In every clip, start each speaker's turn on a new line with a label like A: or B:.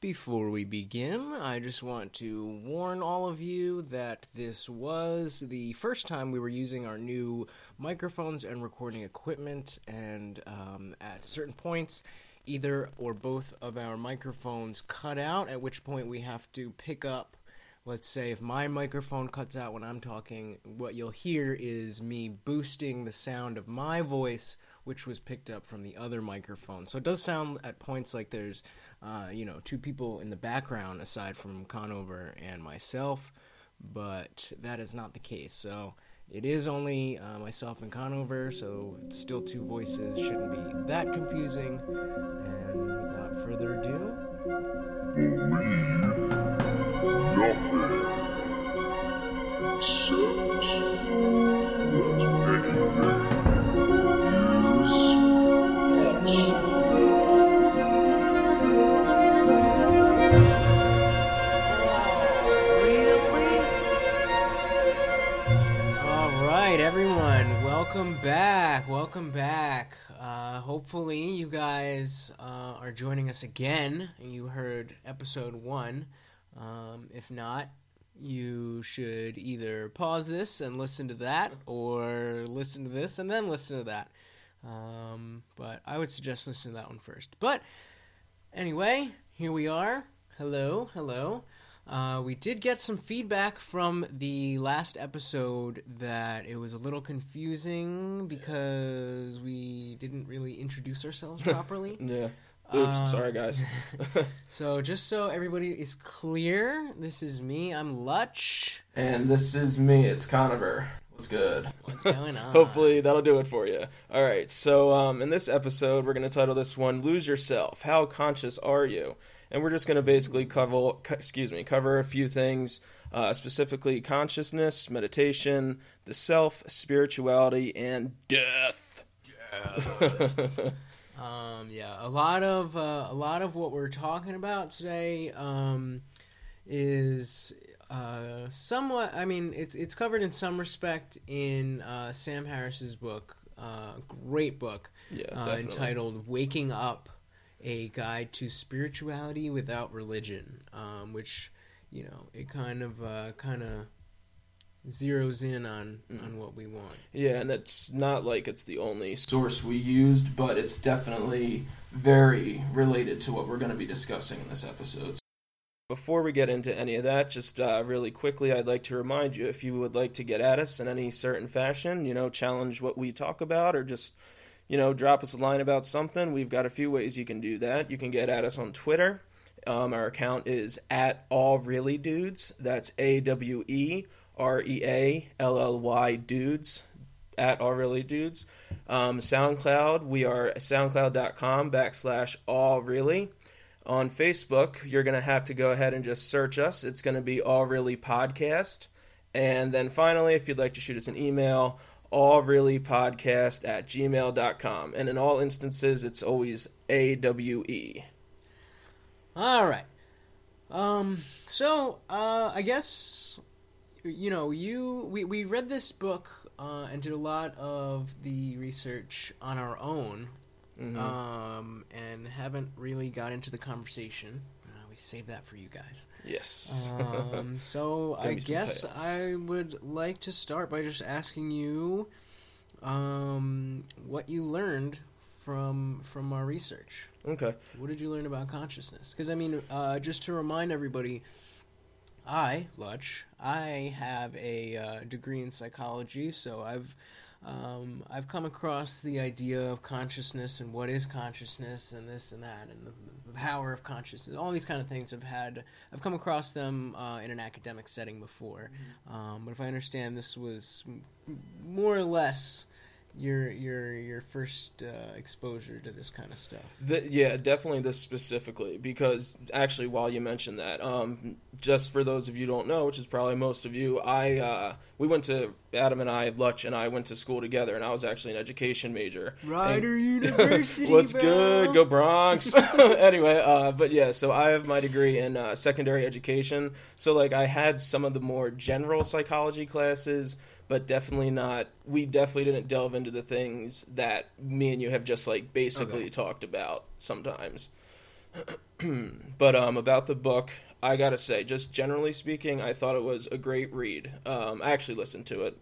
A: Before we begin, I just want to warn all of you that this was the first time we were using our new microphones and recording equipment, and um, at certain points, either or both of our microphones cut out, at which point we have to pick up. Let's say if my microphone cuts out when I'm talking, what you'll hear is me boosting the sound of my voice, which was picked up from the other microphone. So it does sound at points like there's uh, you know, two people in the background aside from Conover and myself, but that is not the case. So it is only uh, myself and Conover, so it's still two voices. Shouldn't be that confusing. And without further ado,
B: believe nothing except that anything
A: welcome back. Welcome back. Uh, hopefully, you guys uh, are joining us again. You heard episode one. Um, if not, you should either pause this and listen to that, or listen to this and then listen to that. Um, but I would suggest listening to that one first. But anyway, here we are. Hello, hello. Uh, we did get some feedback from the last episode that it was a little confusing because we didn't really introduce ourselves properly.
C: Yeah. Oops,
A: Uh,
C: sorry guys.
A: so, just so everybody is clear, this is me. I'm Lutch.
C: and this is me, it's Conover. What's good?
A: What's going on?
C: Hopefully that'll do it for you. All right, so um, in this episode, we're going to title this one "Lose Yourself: How Conscious Are You?" And we're just going to basically cover, excuse me, cover a few things, uh, specifically consciousness, meditation, the self, spirituality, and death.
A: Um, yeah, a lot of uh, a lot of what we're talking about today um, is uh, somewhat. I mean, it's it's covered in some respect in uh, Sam Harris's book, uh, great book
C: yeah,
A: uh, entitled "Waking Up: A Guide to Spirituality Without Religion," um, which you know it kind of uh, kind of zeroes in on
C: Mm.
A: on what we want.
C: Yeah, and it's not like it's the only source we used, but it's definitely very related to what we're going to be discussing in this episode. Before we get into any of that, just uh, really quickly, I'd like to remind you if you would like to get at us in any certain fashion, you know, challenge what we talk about, or just, you know, drop us a line about something, we've got a few ways you can do that. You can get at us on Twitter. Um, our account is at awe really dudes. That's A W E R E A L L Y dudes at awe really dudes. Um, SoundCloud, we are soundcloud.com backslash awe really. On Facebook, you're going to have to go ahead and just search us. It's going to be awe really podcast. And then finally, if you'd like to shoot us an email, awe really podcast at gmail.com. And in all instances, it's always A W E.
A: All right. Um. So, uh, I guess you know you we we read this book uh, and did a lot of the research on our own,
C: Mhm.
A: um, and haven't really got into the conversation. Saved that for you guys.
C: yes.
A: Um, so I guess
C: payoff.
A: I would like to start by just asking you, um, what you learned from from our research.
C: okay.
A: What did you learn about consciousness? Because I mean, uh, just to remind everybody, I Lutch, I have a uh, degree in psychology, so I've um, I've come across the idea of consciousness and what is consciousness and this and that and the, the power of consciousness. All these kind of things I've had. I've come across them uh, in an academic setting before, um, but if I understand, this was more or less your your your first uh, exposure to this kind of stuff.
C: The, yeah, definitely this specifically because actually, while you mentioned that, um, just for those of you who don't know, which is probably most of you, I uh, we went to Adam and I, Lutch and I went to school together, and I was actually an education major.
A: Rider University.
C: What's
A: bro.
C: good? Go Broncs. anyway, uh, but yeah, so I have my degree in uh, secondary education. So like I had some of the more general psychology classes, but definitely not. We definitely didn't delve into the things that me and you have just like basically
A: Okay.
C: talked about sometimes. but um, about the book, I gotta say, just generally speaking, I thought it was a great read. Um, I actually listened to it,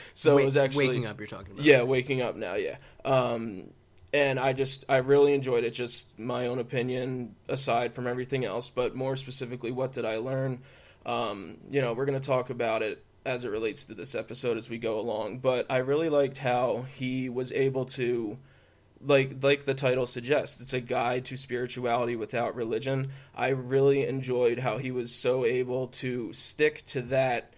C: so
A: Wa-
C: it was actually
A: waking up. You're talking about.
C: yeah, waking up now, yeah. Um, and I just I really enjoyed it. Just my own opinion aside from everything else, but more specifically, what did I learn? Um, you know, we're gonna talk about it as it relates to this episode as we go along. But I really liked how he was able to like like the title suggests it's a guide to spirituality without religion i really enjoyed how he was so able to stick to that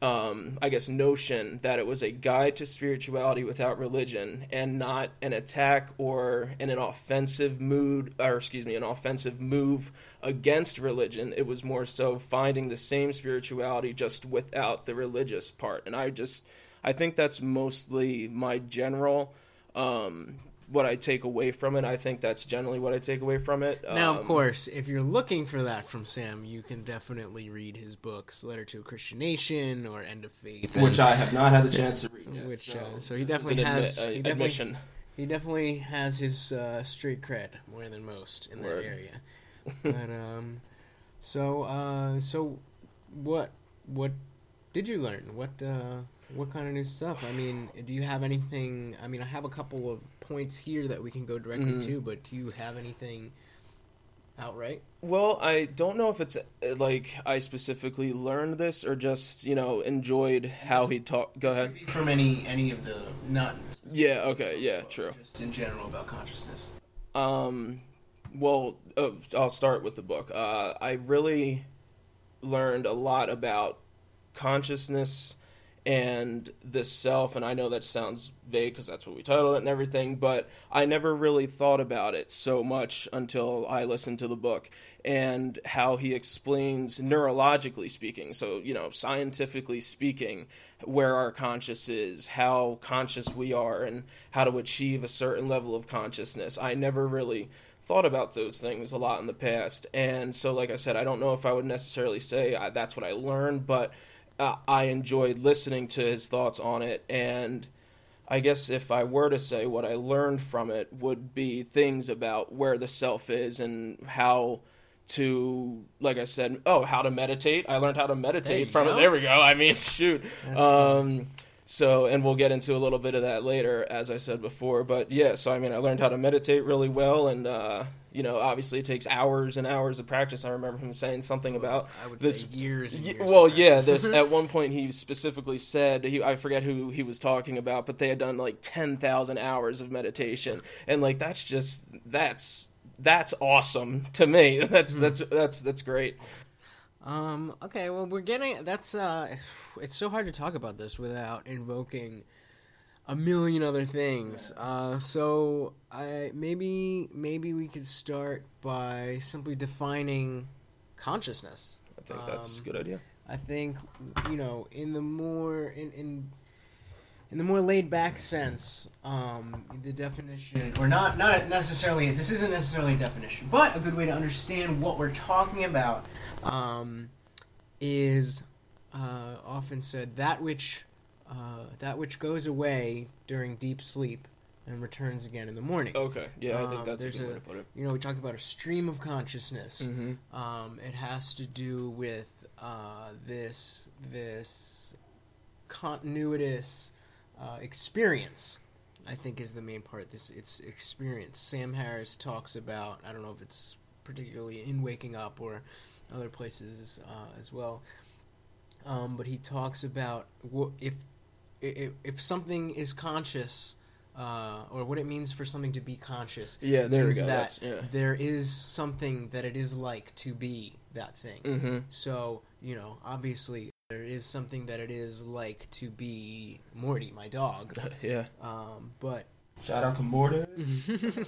C: um, I guess, notion that it was a guide to spirituality without religion and not an attack or in an offensive mood, or excuse me, an offensive move against religion. It was more so finding the same spirituality just without the religious part. And I just, I think that's mostly my general. Um, what I take away from it, I think that's generally what I take away from it.
A: Now, of
C: Um,
A: course, if you're looking for that from Sam, you can definitely read his books, "Letter to a Christian Nation" or "End of Faith," and-
C: which I have not had the chance to read yet.
A: Which,
C: so,
A: uh, so he definitely
C: an
A: has-
C: admi- uh,
A: he definitely-
C: admission.
A: He definitely has his uh, street cred more than most in
C: Word.
A: that area. but um, so uh, so what what did you learn? What uh, what kind of new stuff? I mean, do you have anything? I mean, I have a couple of points here that we can go directly
C: Mhm.
A: to, but do you have anything outright?
C: Well, I don't know if it's uh, like I specifically learned this or just you know enjoyed how he talked. Go ahead.
A: From any any of the not
C: Yeah. Okay. Yeah. True.
A: just in general about consciousness.
C: Um, well, uh, I'll start with the book. Uh, I really learned a lot about consciousness and the self, and I know that sounds vague because that's what we titled it and everything, but I never really thought about it so much until I listened to the book and how he explains neurologically speaking, so, you know, scientifically speaking, where our conscious is, how conscious we are, and how to achieve a certain level of consciousness. I never really thought about those things a lot in the past. And so, like I said, I don't know if I would necessarily say I, that's what I learned, but uh, I enjoyed listening to his thoughts on it. And I guess if I were to say what I learned from it would be things about where the self is and how to like I said, oh, how to meditate. I learned how to meditate from
A: go.
C: it. There we go. I mean, shoot. Um so and we'll get into a little bit of that later as I said before, but yeah, so I mean, I learned how to meditate really well and uh you know, obviously it takes hours and hours of practice. I remember him saying something about
A: I would
C: this
A: say years. And
C: Ye-
A: years
C: well,
A: of
C: yeah. This at one point he specifically said he I forget who he was talking about, but they had done like ten thousand hours of meditation, and like that's just that's that's awesome to me. That's
A: Hmm.
C: that's that's that's great.
A: Um. Okay. Well, we're getting. That's. Uh. It's so hard to talk about this without invoking a million other things. Uh. So I maybe maybe we could start by simply defining consciousness.
C: I think that's a
A: Um,
C: good idea.
A: I think you know in the more in in in the more laid back sense, um, the definition or not not necessarily this isn't necessarily a definition, but a good way to understand what we're talking about um, is uh, often said that which uh, that which goes away during deep sleep and returns again in the morning.
C: Okay, yeah, I think
A: Um,
C: that's a good
A: a-
C: way to put it.
A: You know, we talk about a stream of consciousness.
C: Mm-hmm.
A: Um, it has to do with uh, this this continuous uh, experience. I think is the main part. This it's experience. Sam Harris talks about. I don't know if it's particularly in Waking Up or other places uh, as well. Um, but he talks about wh- if if if something is conscious. Uh, or what it means for something to be conscious.
C: Yeah, there we go.
A: That
C: yeah.
A: there is something that it is like to be that thing.
C: Mm-hmm.
A: So, you know, obviously there is something that it is like to be Morty, my dog.
C: yeah.
A: Um, but
C: Shout out to Morty.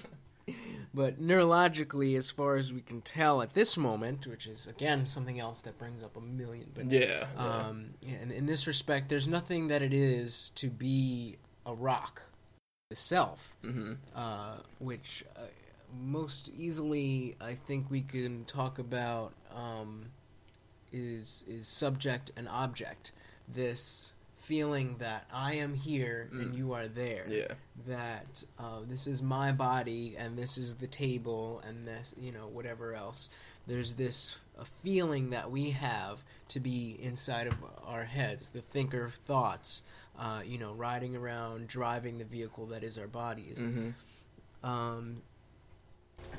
A: but neurologically, as far as we can tell at this moment, which is again something else that brings up a million, but
C: Yeah.
A: um, yeah, in, in this respect, there's nothing that it is to be a rock itself.
C: mm-hmm.
A: uh, which uh, most easily I think we can talk about um, is is subject and object. This feeling that I am here and you are there.
C: Mm. Yeah.
A: That uh, this is my body and this is the table and this, you know, whatever else. There's this a feeling that we have to be inside of our heads, the thinker thoughts, uh, you know, riding around, driving the vehicle that is our bodies.
C: Mm-hmm.
A: Um,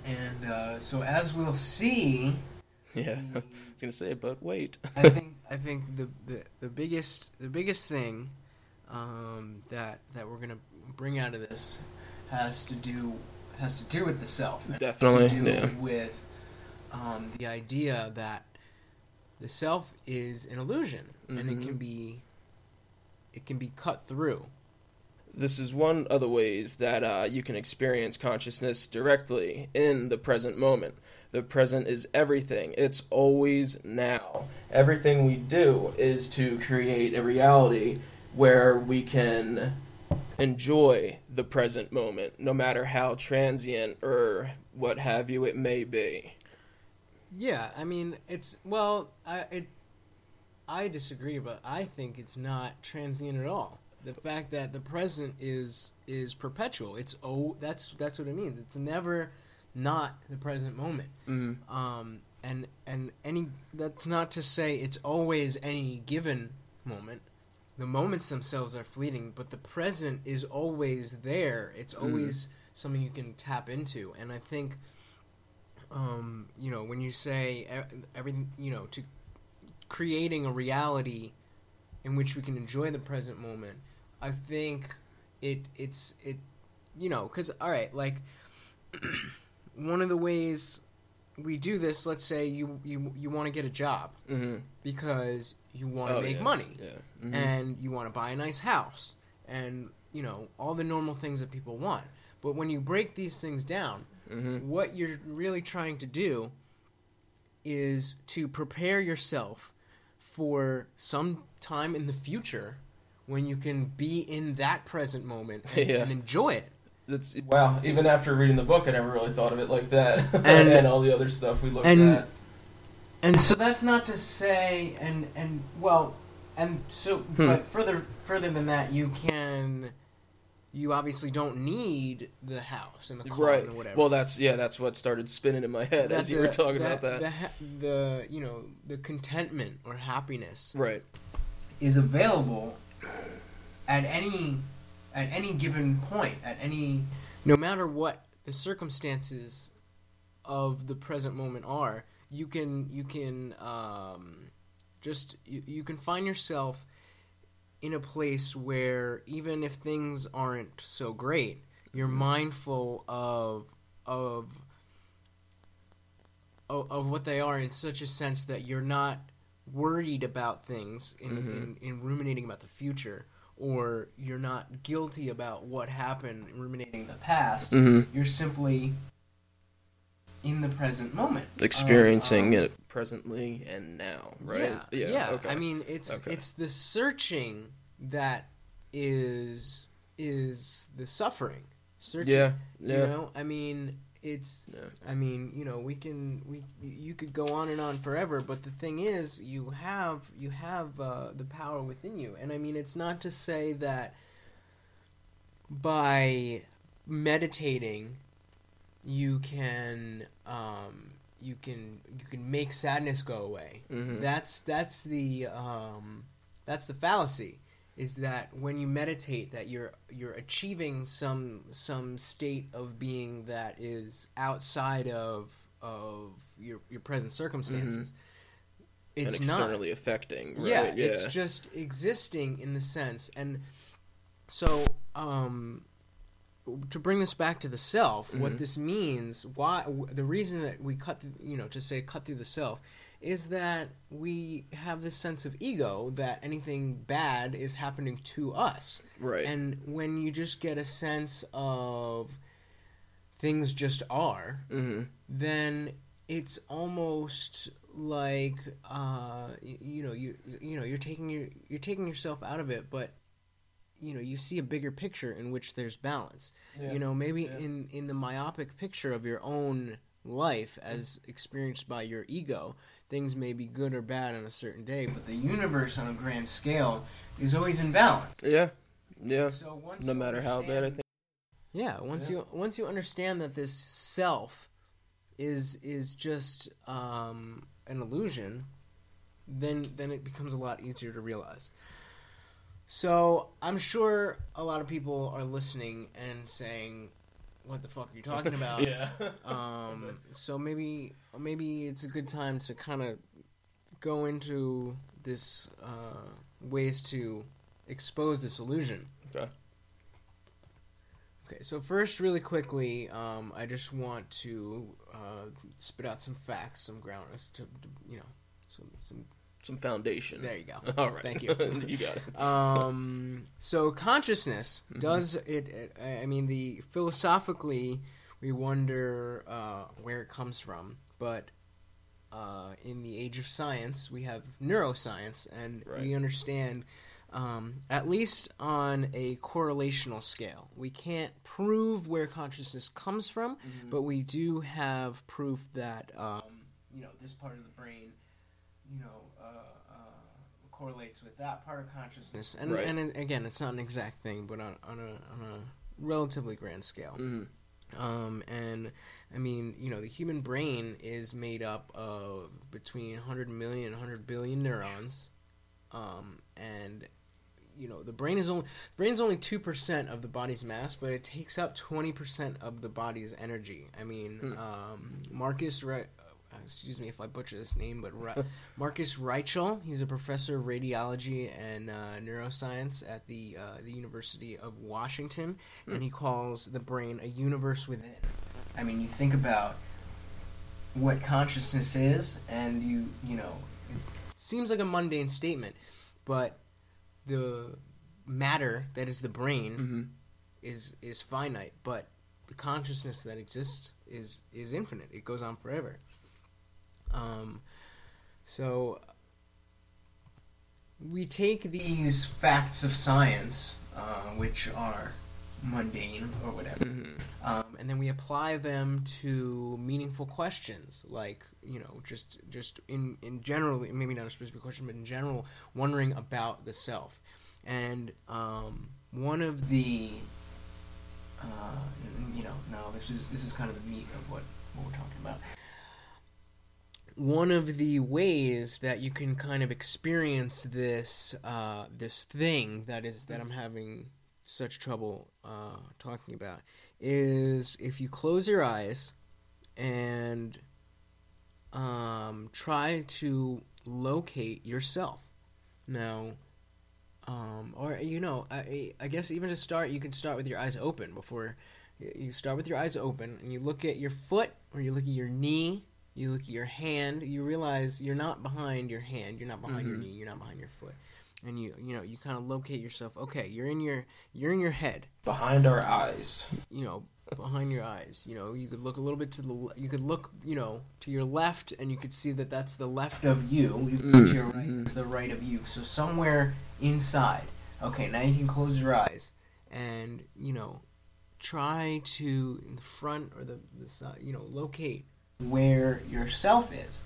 A: and uh, so, as we'll see,
C: Yeah. I was gonna say, but wait.
A: I think I think the, the, the biggest the biggest thing um, that that we're gonna bring out of this has to do has to do with the self. It has
C: Definitely,
A: to do
C: yeah.
A: with um, the idea that the self is an illusion and it
C: Mhm.
A: can be it can be cut through.
C: This is one of the ways that uh, you can experience consciousness directly in the present moment. The present is everything, it's always now. Everything we do is to create a reality where we can enjoy the present moment, no matter how transient or what have you it may be.
A: Yeah, I mean it's well, I it I disagree, but I think it's not transient at all. The fact that the present is is perpetual. It's oh, that's that's what it means. It's never not the present moment.
C: Mm.
A: Um, and and any that's not to say it's always any given moment. The moments themselves are fleeting, but the present is always there. It's always something you can tap into, and I think, um, you know, when you say everything, you know, to creating a reality in which we can enjoy the present moment, I think it it's it, you know, because all right, like one of the ways we do this, let's say you you you want to get a job
C: hmm
A: because you want to
C: Oh,
A: make
C: yeah,
A: money
C: Yeah. Mhm.
A: and you want to buy a nice house and you know all the normal things that people want. But when you break these things down,
C: Mhm.
A: what you're really trying to do is to prepare yourself for some time in the future when you can be in that present moment and,
C: Yeah.
A: and enjoy it.
C: That's wow. Even after reading the book, I never really thought of it like that,
A: And-
C: and, all the other stuff we looked
A: and-
C: at.
A: And so that's not to say, and and well, and so,
C: Hmm.
A: but further further than that, you can, you obviously don't need the house and the car
C: Right.
A: and whatever.
C: Well, that's yeah. That's what started spinning in my head
A: That
C: as you
A: the-
C: were talking
A: that-
C: about that.
A: The, the you know the contentment or happiness
C: Right.
A: is available at any at any given point at any no matter what the circumstances of the present moment are you can you can um, just you, you can find yourself in a place where even if things aren't so great you're mindful of of of, of what they are in such a sense that you're not worried about things in, in, in ruminating about the future or you're not guilty about what happened ruminating the past
C: Mhm.
A: you're simply in the present moment
C: Experiencing
A: Um,
C: it presently and now. Right.
A: yeah, yeah.
C: Okay.
A: I mean, it's
C: Okay.
A: it's the searching that is is the suffering. Searching.
C: Yeah.
A: You
C: Yeah.
A: know, I mean, it's.
C: Yeah.
A: I mean, you know, we can we you could go on and on forever, but the thing is, you have you have uh, the power within you, and I mean, it's not to say that by meditating you can um, you can you can make sadness go away.
C: Mhm.
A: That's that's the um, that's the fallacy. Is that when you meditate that you're you're achieving some some state of being that is outside of of your your present circumstances. It's
C: and
A: not.
C: externally affecting. Right?
A: Yeah, it's just existing in the sense, and so um, to bring this back to the self, what this means, why the reason that we cut, you know, to say cut through the self, is that we have this sense of ego that anything bad is happening to us,
C: right.
A: and when you just get a sense of things just are,
C: hmm
A: then it's almost like uh, y- you know you you know you're taking your you're taking yourself out of it, but you know you see a bigger picture in which there's balance.
C: Yeah.
A: You know maybe
C: Yeah.
A: in in the myopic picture of your own life as experienced by your ego. Things may be good or bad on a certain day, but the universe on a grand scale is always in balance.
C: Yeah, yeah.
A: So once
C: No matter how bad I think.
A: Yeah, once you once you understand that this self is is just um, an illusion, then then it becomes a lot easier to realize. So I'm sure a lot of people are listening and saying, "What the fuck are you talking about?"
C: Yeah.
A: Um, so maybe maybe it's a good time to kind of go into this uh, ways to expose this illusion.
C: Okay.
A: Okay, so first, really quickly, um, I just want to uh, spit out some facts, some ground, to, to you know, some some.
C: Some foundation.
A: There you go.
C: All right.
A: Thank you.
C: you got it.
A: um, so consciousness does it, it? I mean, the philosophically, we wonder uh, where it comes from, but uh, in the age of science, we have neuroscience, and we understand. Um, at least on a correlational scale, we can't prove where consciousness comes from, but we do have proof that um, you know this part of the brain, you know, correlates with that part of consciousness. And
C: Right.
A: and it- again, it's not an exact thing, but on, on a on a relatively grand scale.
C: Mhm.
A: Um, and I mean, you know, the human brain is made up of between 100 million and 100 billion neurons. Um, and you know, the brain is only brain's only 2% of the body's mass, but it takes up 20% of the body's energy. I mean, um, Marcus Re- excuse me if I butcher this name, but Re- Marcus Raichle, he's a professor of radiology and uh, neuroscience at the uh, the University of Washington, and he calls the brain a universe within. I mean, you think about what consciousness is, and you you know, it seems like a mundane statement, but the matter that is the brain
C: Mhm.
A: is is finite, but the consciousness that exists is is infinite. It goes on forever. Um, so we take these facts of science, uh, which are mundane or whatever,
C: Mhm.
A: um, and then we apply them to meaningful questions, like you know, just just in in general, maybe not a specific question, but in general, wondering about the self. And um, one of the, uh, you know, no, this is this is kind of the meat of what what we're talking about. One of the ways that you can kind of experience this uh, this thing that is that I'm having such trouble uh, talking about is if you close your eyes and um, try to locate yourself. Now, um, or you know, I, I guess even to start, you can start with your eyes open. Before you start with your eyes open, and you look at your foot, or you look at your knee, you look at your hand. You realize you're not behind your hand, you're not behind your mm-hmm. knee, you're not behind your foot, and you you know you kind of locate yourself. Okay, you're in your you're in your head
C: Behind our eyes.
A: you know behind your eyes you know you could look a little bit to the le- you could look you know to your left and you could see that that's the left of you you could look to your right it's the right of you so somewhere inside okay now you can close your eyes and you know try to in the front or the, the side you know locate where yourself is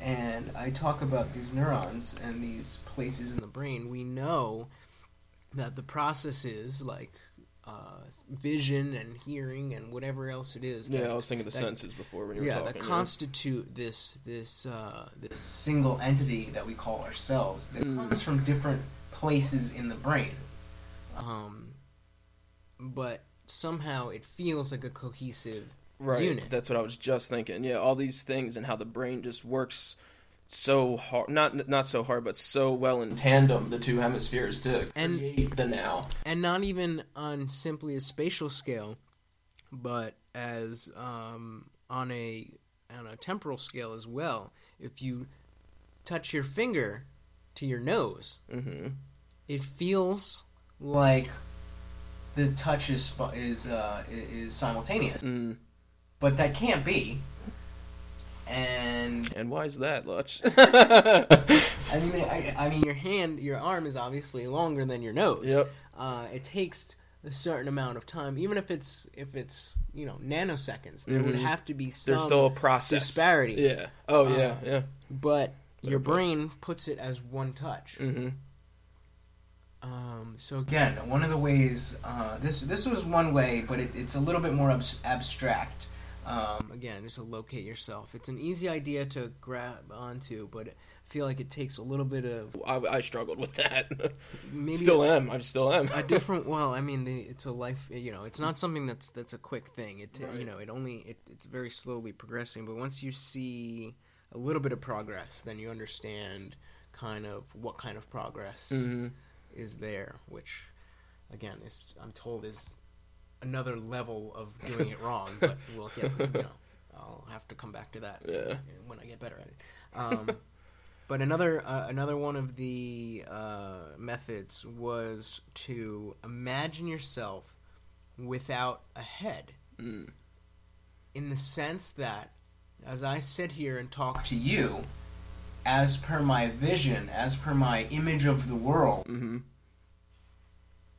A: and i talk about these neurons and these places in the brain we know that the processes like uh, vision and hearing and whatever else it is.
C: Yeah, I was thinking the
A: that-
C: senses before when you were
A: yeah,
C: talking.
A: that
C: yeah.
A: constitute this this uh, this single entity that we call ourselves. That
C: Mm.
A: comes from different places in the brain, um, but somehow it feels like a cohesive
C: right.
A: unit.
C: That's what I was just thinking. Yeah, all these things and how the brain just works so hard not not so hard but so well in tandem the two hemispheres to
A: And-
C: create the now
A: and not even on simply a spatial scale, but as um, on a on a temporal scale as well. If you touch your finger to your nose,
C: mm-hmm.
A: it feels like the touch is is uh, is simultaneous,
C: mm.
A: But that can't be. And
C: and why is that Lutch?
A: I mean, I, I mean, your hand, your arm is obviously longer than your nose.
C: Yep.
A: Uh, it takes a certain amount of time, even if it's if it's you know nanoseconds, there would
C: Mhm.
A: have to be some.
C: There's still a process
A: disparity.
C: Yeah. Oh
A: Uh,
C: yeah, yeah.
A: but your
C: But-
A: brain puts it as one touch.
C: Mm-hmm.
A: Um, so again, one of the ways uh, this this was one way, but it, it's a little bit more abs- abstract. Um, again, just to locate yourself. It's an easy idea to grab onto, but I feel like it takes a little bit of
C: I, I struggled with that.
A: maybe
C: still am. I still am.
A: a different. Well, I mean, the, it's a life. You know, it's not something that's that's a quick thing. It
C: Right.
A: you know, it only it, it's very slowly progressing. But once you see a little bit of progress, then you understand kind of what kind of progress
C: hmm
A: is there, which again is I'm told is another level of doing it wrong. But we'll get you know I'll have to come back to that
C: Yeah.
A: when I get better at it. Um, but another uh, another one of the uh, methods was to imagine yourself without a head,
C: Mm.
A: in the sense that as I sit here and talk to you, as per my vision, as per my image of the world,
C: hmm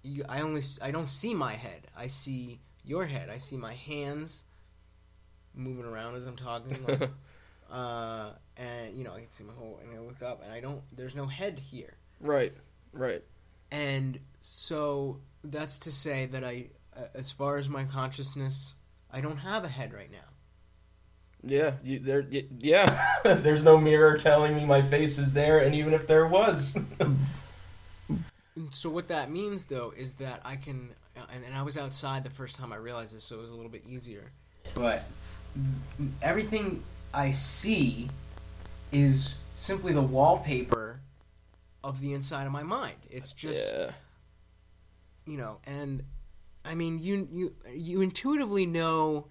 A: you, I only s- I don't see my head. I see your head. I see my hands moving around as I'm talking. Like, uh, and you know I can see my whole. And I look up, and I don't. There's no head here.
C: Right. Right.
A: And so that's to say that I, uh, as far as my consciousness, I don't have a head right now.
C: Yeah. You, there. Yeah. There's no mirror telling me my face is there, and even if there was.
A: And So what that means, though, is that I can, and, and I was outside the first time I realized this, so it was a little bit easier. But everything I see is simply the wallpaper of the inside of my mind. It's just,
C: yeah.
A: you know, and I mean, you you you intuitively know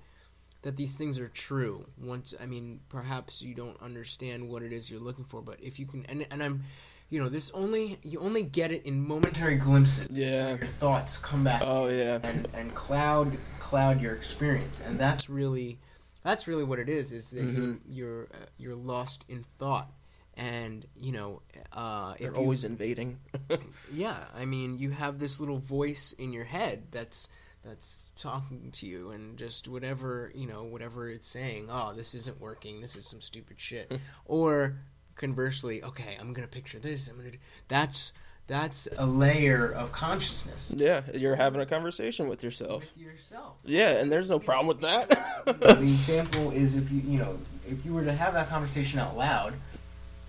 A: that these things are true. Once, I mean, perhaps you don't understand what it is you're looking for, but if you can, and and I'm, you know, this only you only get it in momentary glimpses.
C: Yeah.
A: Your thoughts come back
C: Oh yeah.
A: and and cloud cloud your experience, and that's really that's really what it is. Is that
C: Mm-hmm.
A: you're you're uh, you're lost in thought, and you know, uh,
C: They're
A: if you,
C: always invading.
A: yeah, I mean, you have this little voice in your head that's that's talking to you and just whatever, you know, whatever it's saying, oh, this isn't working. This is some stupid shit. or conversely, okay, I'm going to picture this. I'm going to That's that's a layer of consciousness
C: yeah. You're having a conversation with yourself.
A: with yourself.
C: Yeah, and there's no problem with that.
A: the example is if you, you know, if you were to have that conversation out loud,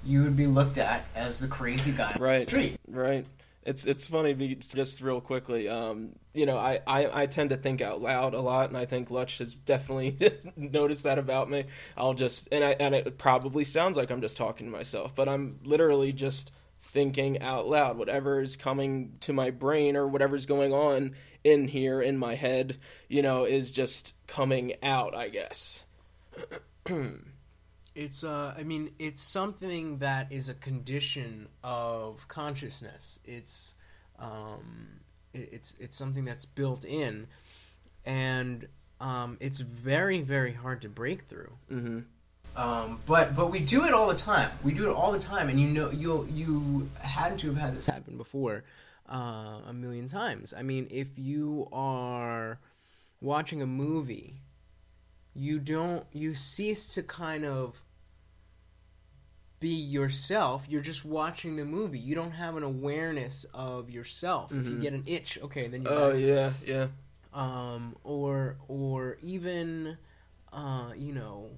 A: you would be looked at as the crazy guy on
C: Right.
A: the street.
C: Right. It's it's funny just real quickly. Um, you know, I, I, I tend to think out loud a lot, and I think Lutch has definitely noticed that about me. I'll just and I and it probably sounds like I'm just talking to myself, but I'm literally just thinking out loud. Whatever is coming to my brain or whatever's going on in here in my head, you know, is just coming out. I guess.
A: It's uh I mean it's something that is a condition of consciousness. It's um it, it's it's something that's built in and um it's very very hard to break through.
C: hmm
A: Um but but we do it all the time. We do it all the time and you know you'll you had to have had this happen before uh a million times. I mean if you are watching a movie you don't you cease to kind of be yourself you're just watching the movie you don't have an awareness of yourself if you
C: Mhm.
A: get an itch okay then you
C: Oh yeah, yeah.
A: um or or even uh you know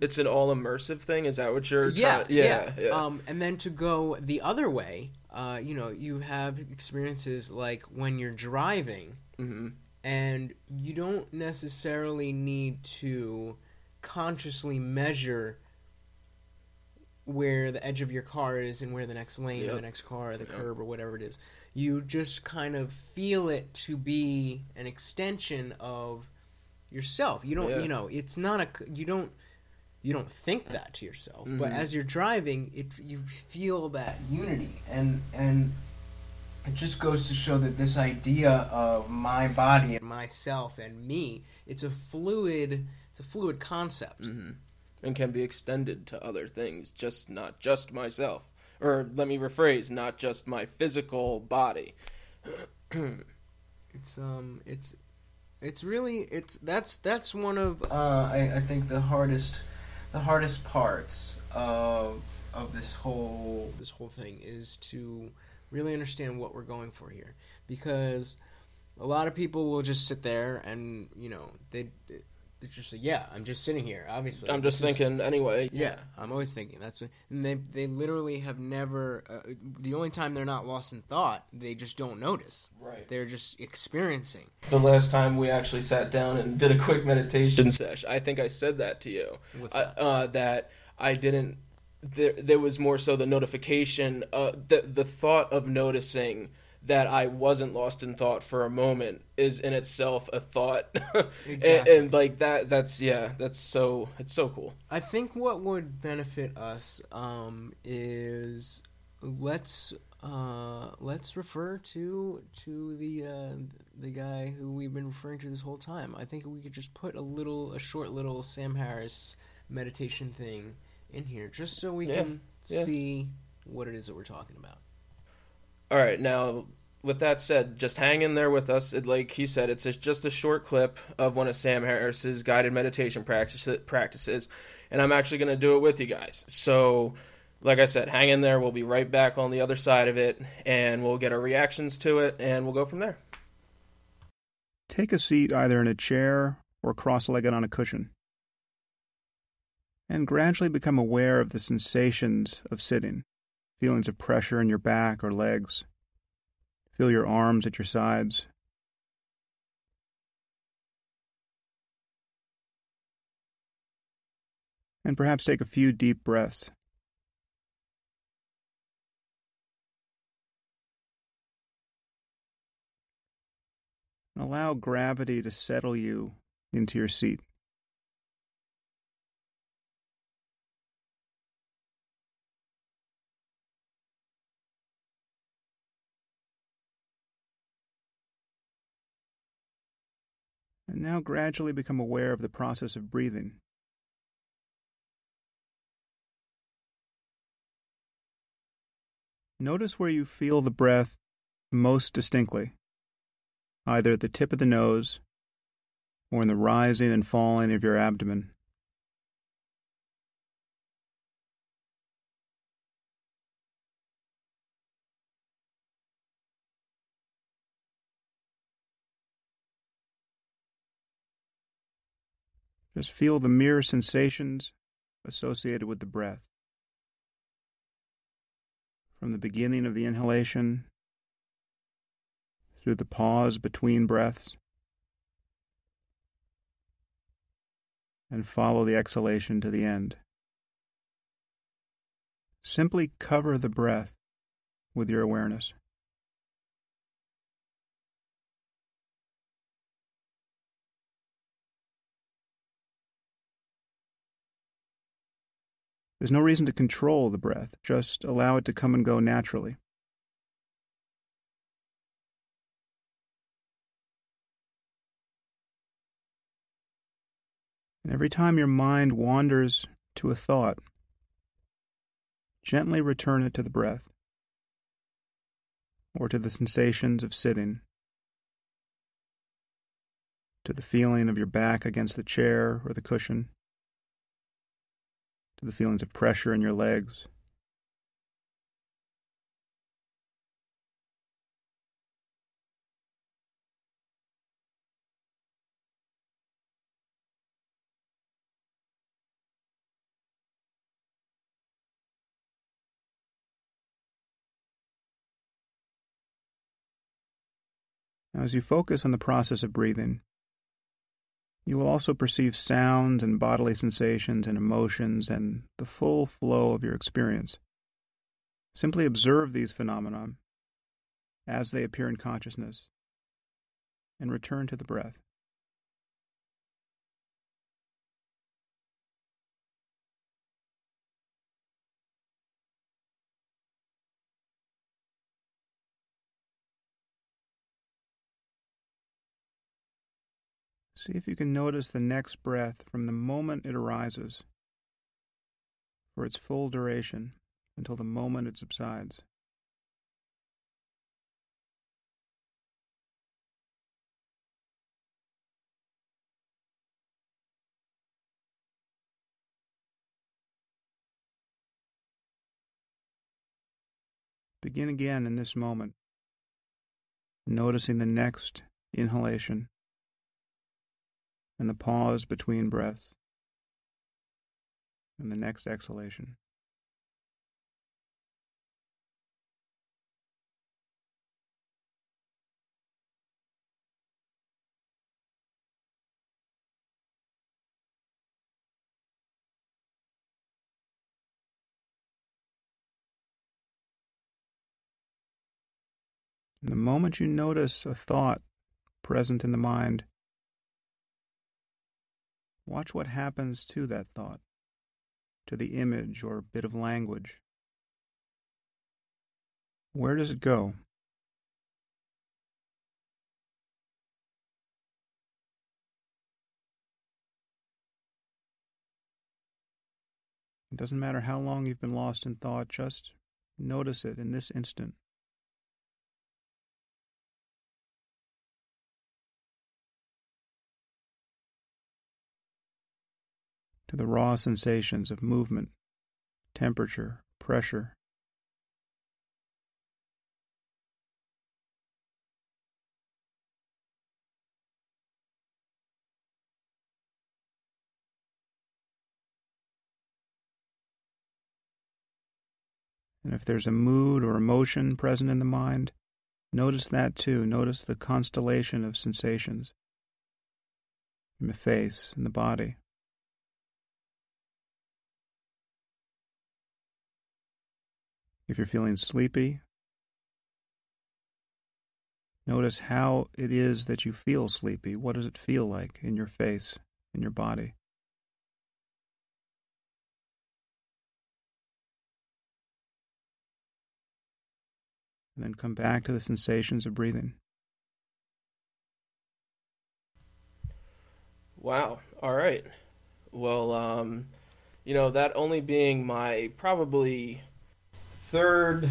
C: It's an all immersive thing. Is that what you're?
A: yeah,
C: trying yeah, yeah.
A: Um, and then to go the other way, uh, you know, you have experiences like when you're driving,
C: hmm
A: and you don't necessarily need to consciously measure where the edge of your car is and where the next lane or the next car or the
C: Yep.
A: curb or whatever it is. You just kind of feel it to be an extension of yourself. You don't,
C: Yeah.
A: you know, it's not a you don't you don't think that to yourself, but
C: Mhm.
A: as you're driving, it you feel that unity and and it just goes to show that this idea of my body and myself and me it's a fluid it's a fluid concept
C: hmm and can be extended to other things, just not just myself. Or let me rephrase, not just my physical body.
A: it's um it's it's really it's that's that's one of uh I, I think the hardest the hardest parts of of this whole this whole thing is to really understand what we're going for here because a lot of people will just sit there and you know they they just say yeah i'm just sitting here obviously
C: I'm just
A: This is-
C: thinking anyway.
A: yeah, I'm always thinking that's what, and they they literally have never. Uh, the only time they're not lost in thought, they just don't notice.
C: Right.
A: They're just experiencing.
C: The last time we actually sat down and did a quick meditation sesh, I think I said that to you.
A: What's
C: I-
A: that?
C: Uh, that I didn't. There, there was more so the notification, uh, the the thought of noticing that I wasn't lost in thought for a moment is in itself a thought, and, and like that. That's yeah. That's so. It's so cool.
A: I think what would benefit us um, is let's uh, let's refer to to the uh, the guy who we've been referring to this whole time. I think we could just put a little a short little Sam Harris meditation thing in here, just so we
C: Yeah,
A: can
C: yeah.
A: see what it is that we're talking about.
C: All right, now with that said, just hang in there with us. It, like he said, it's just a short clip of one of Sam Harris's guided meditation practice, practices, and I'm actually going to do it with you guys. So, like I said, hang in there. We'll be right back on the other side of it, and we'll get our reactions to it, and we'll go from there.
D: Take a seat either in a chair or cross legged on a cushion. And gradually become aware of the sensations of sitting feelings of pressure in your back or legs. Feel your arms at your sides. And perhaps take a few deep breaths. Allow gravity to settle you into your seat. And now gradually become aware of the process of breathing. Notice where you feel the breath most distinctly, either at the tip of the nose or in the rising and falling of your abdomen. Just feel the mere sensations associated with the breath. From the beginning of the inhalation through the pause between breaths, and follow the exhalation to the end. Simply cover the breath with your awareness. There's no reason to control the breath, just allow it to come and go naturally. And every time your mind wanders to a thought, gently return it to the breath or to the sensations of sitting, to the feeling of your back against the chair or the cushion, to the feelings of pressure in your legs. Now, as you focus on the process of breathing, you will also perceive sounds and bodily sensations and emotions and the full flow of your experience. Simply observe these phenomena as they appear in consciousness and return to the breath. See if you can notice the next breath from the moment it arises for its full duration until the moment it subsides. Begin again in this moment, noticing the next inhalation and the pause between breaths and the next exhalation. And the moment you notice a thought present in the mind, watch what happens to that thought, to the image or bit of language. Where does it go? It doesn't matter how long you've been lost in thought, just notice it in this instant. To the raw sensations of movement, temperature, pressure. And if there's a mood or emotion present in the mind, notice that too. Notice the constellation of sensations in the face and the body. If you're feeling sleepy, notice how it is that you feel sleepy. What does it feel like in your face, in your body? And then come back to the sensations of breathing.
C: Wow. All right. Well, um, you know, that only being my probably third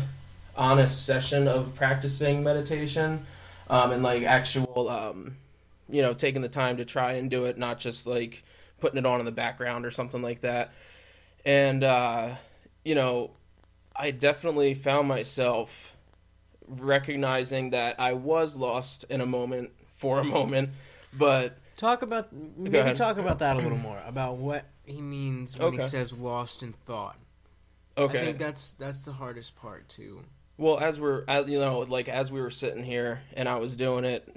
C: honest session of practicing meditation um, and like actual, um, you know, taking the time to try and do it, not just like putting it on in the background or something like that. And, uh, you know, I definitely found myself recognizing that I was lost in a moment for a moment, but
A: Talk about maybe talk about that a little more about what he means when he says lost in thought.
C: Okay.
A: I think that's that's the hardest part too.
C: Well, as we're, you know, like as we were sitting here and I was doing it,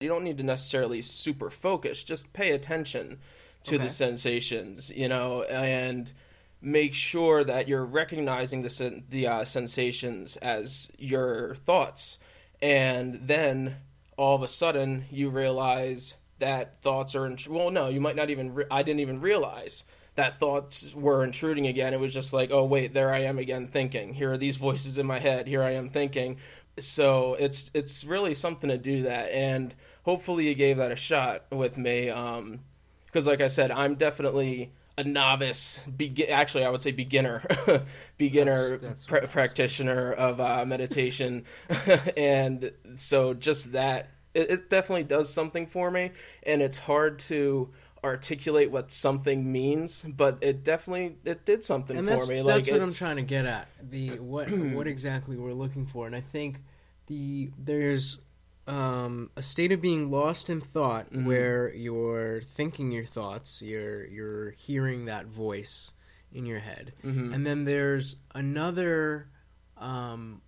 C: you don't need to necessarily super focus. Just pay attention to
A: Okay.
C: the sensations, you know, and make sure that you're recognizing the sen- the uh, sensations as your thoughts, and then all of a sudden you realize that thoughts are. Int- well, no, you might not even. Re- I didn't even realize that thoughts were intruding again. It was just like, oh wait, there I am again thinking. Here are these voices in my head. Here I am thinking. So it's it's really something to do that, and hopefully you gave that a shot with me. Um, because like I said, I'm definitely a novice. Be- actually, I would say beginner, beginner
A: That's- that's
C: pra- practitioner of uh, meditation, and so just that it, it definitely does something for me, and it's hard to articulate what something means, but it definitely it did something
A: and
C: for
A: that's,
C: me.
A: that's
C: like
A: what I'm trying to get at. The what what exactly we're looking for, and I think the there's um, a state of being lost in thought
C: Mm-hmm.
A: where you're thinking your thoughts, you're you're hearing that voice in your head,
C: Mm-hmm.
A: and then there's another um,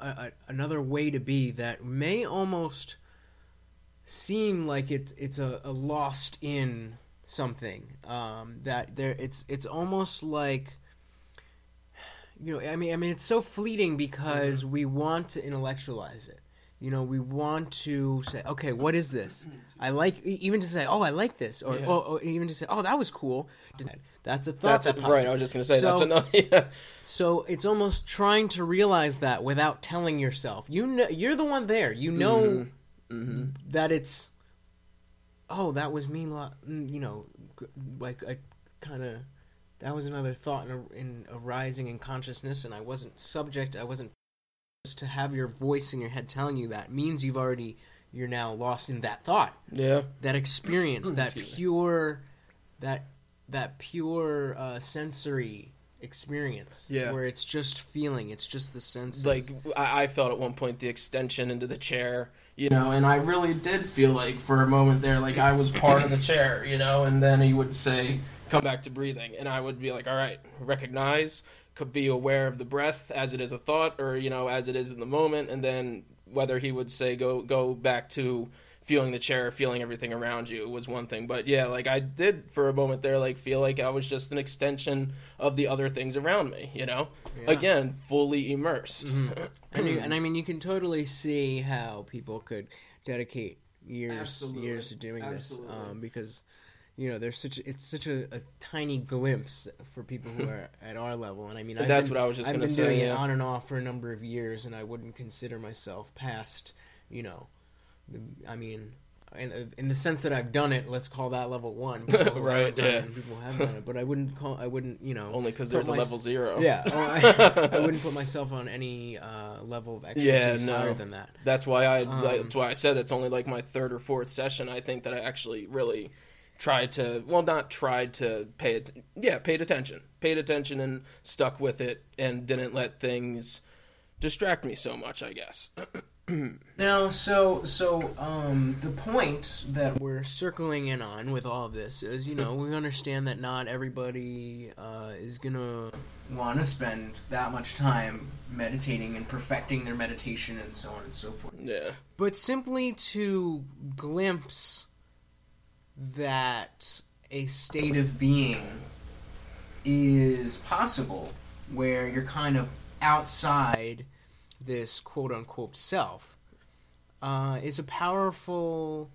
A: a, a, another way to be that may almost seem like it's it's a, a lost in something um, that there it's it's almost like you know I mean I mean it's so fleeting because we want to intellectualize it you know we want to say okay what is this I like even to say oh I like this or,
C: Yeah.
A: or, or even to say oh that was cool that's a thought
C: That's
A: that popped
C: right. I was just gonna say that's
A: So-
C: another. Yeah.
A: so it's almost trying to realize that without telling yourself. You know, you're the one there. You know
C: Mm-hmm.
A: That it's. Oh, that was me. lo- mm, You know, like I kind of. That was another thought in, a, in arising in consciousness, and I wasn't subject. I wasn't. Just to have your voice in your head telling you that means you've already. You're now lost in that thought,
C: Yeah.
A: that experience, that pure, that that pure uh, sensory experience.
C: Yeah.
A: where it's just feeling. It's just the sense.
C: like I, I felt at one point the extension into the chair you know and i really did feel like for a moment there like i was part of the chair you know and then he would say come back to breathing. And i would be like all right recognize could be aware of the breath as it is a thought or you know as it is in the moment. And then whether he would say go go back to feeling the chair feeling everything around you was one thing. But yeah like i did for a moment there like feel like i was just an extension of the other things around me you know?
A: Yeah.
C: again fully immersed mm-hmm.
A: And, you, and I mean, you can totally see how people could dedicate years
C: Absolutely.
A: years to doing
C: Absolutely.
A: this, um, because you know there's such it's such a, a tiny glimpse for people who are at our level. And I mean,
C: That's
A: been,
C: what I was just
A: I've
C: gonna
A: been
C: say,
A: doing
C: yeah.
A: it on and off for a number of years, and I wouldn't consider myself past, you know, the, I mean. In, in the sense that I've done it, let's call that level one.
C: Right,
A: haven't done it
C: yeah.
A: people have done it, but I wouldn't call. I wouldn't, you know,
C: Only because there's a
A: my-
C: level zero.
A: yeah, I, I wouldn't put myself on any uh, level of expertise
C: no.
A: higher than that.
C: That's why I.
A: Um,
C: that's why I said it's only like my third or fourth session. I think that I actually really tried to. Well, not tried to pay it. Yeah, paid attention. Paid attention and stuck with it, and didn't let things distract me so much. I guess.
A: Now, so so um, the point that we're circling in on with all of this is, you know, we understand that not everybody uh, is gonna want to spend that much time meditating and perfecting their meditation and so on and so forth.
C: Yeah.
A: But simply to glimpse that a state of being is possible where you're kind of outside this quote unquote self uh, is a powerful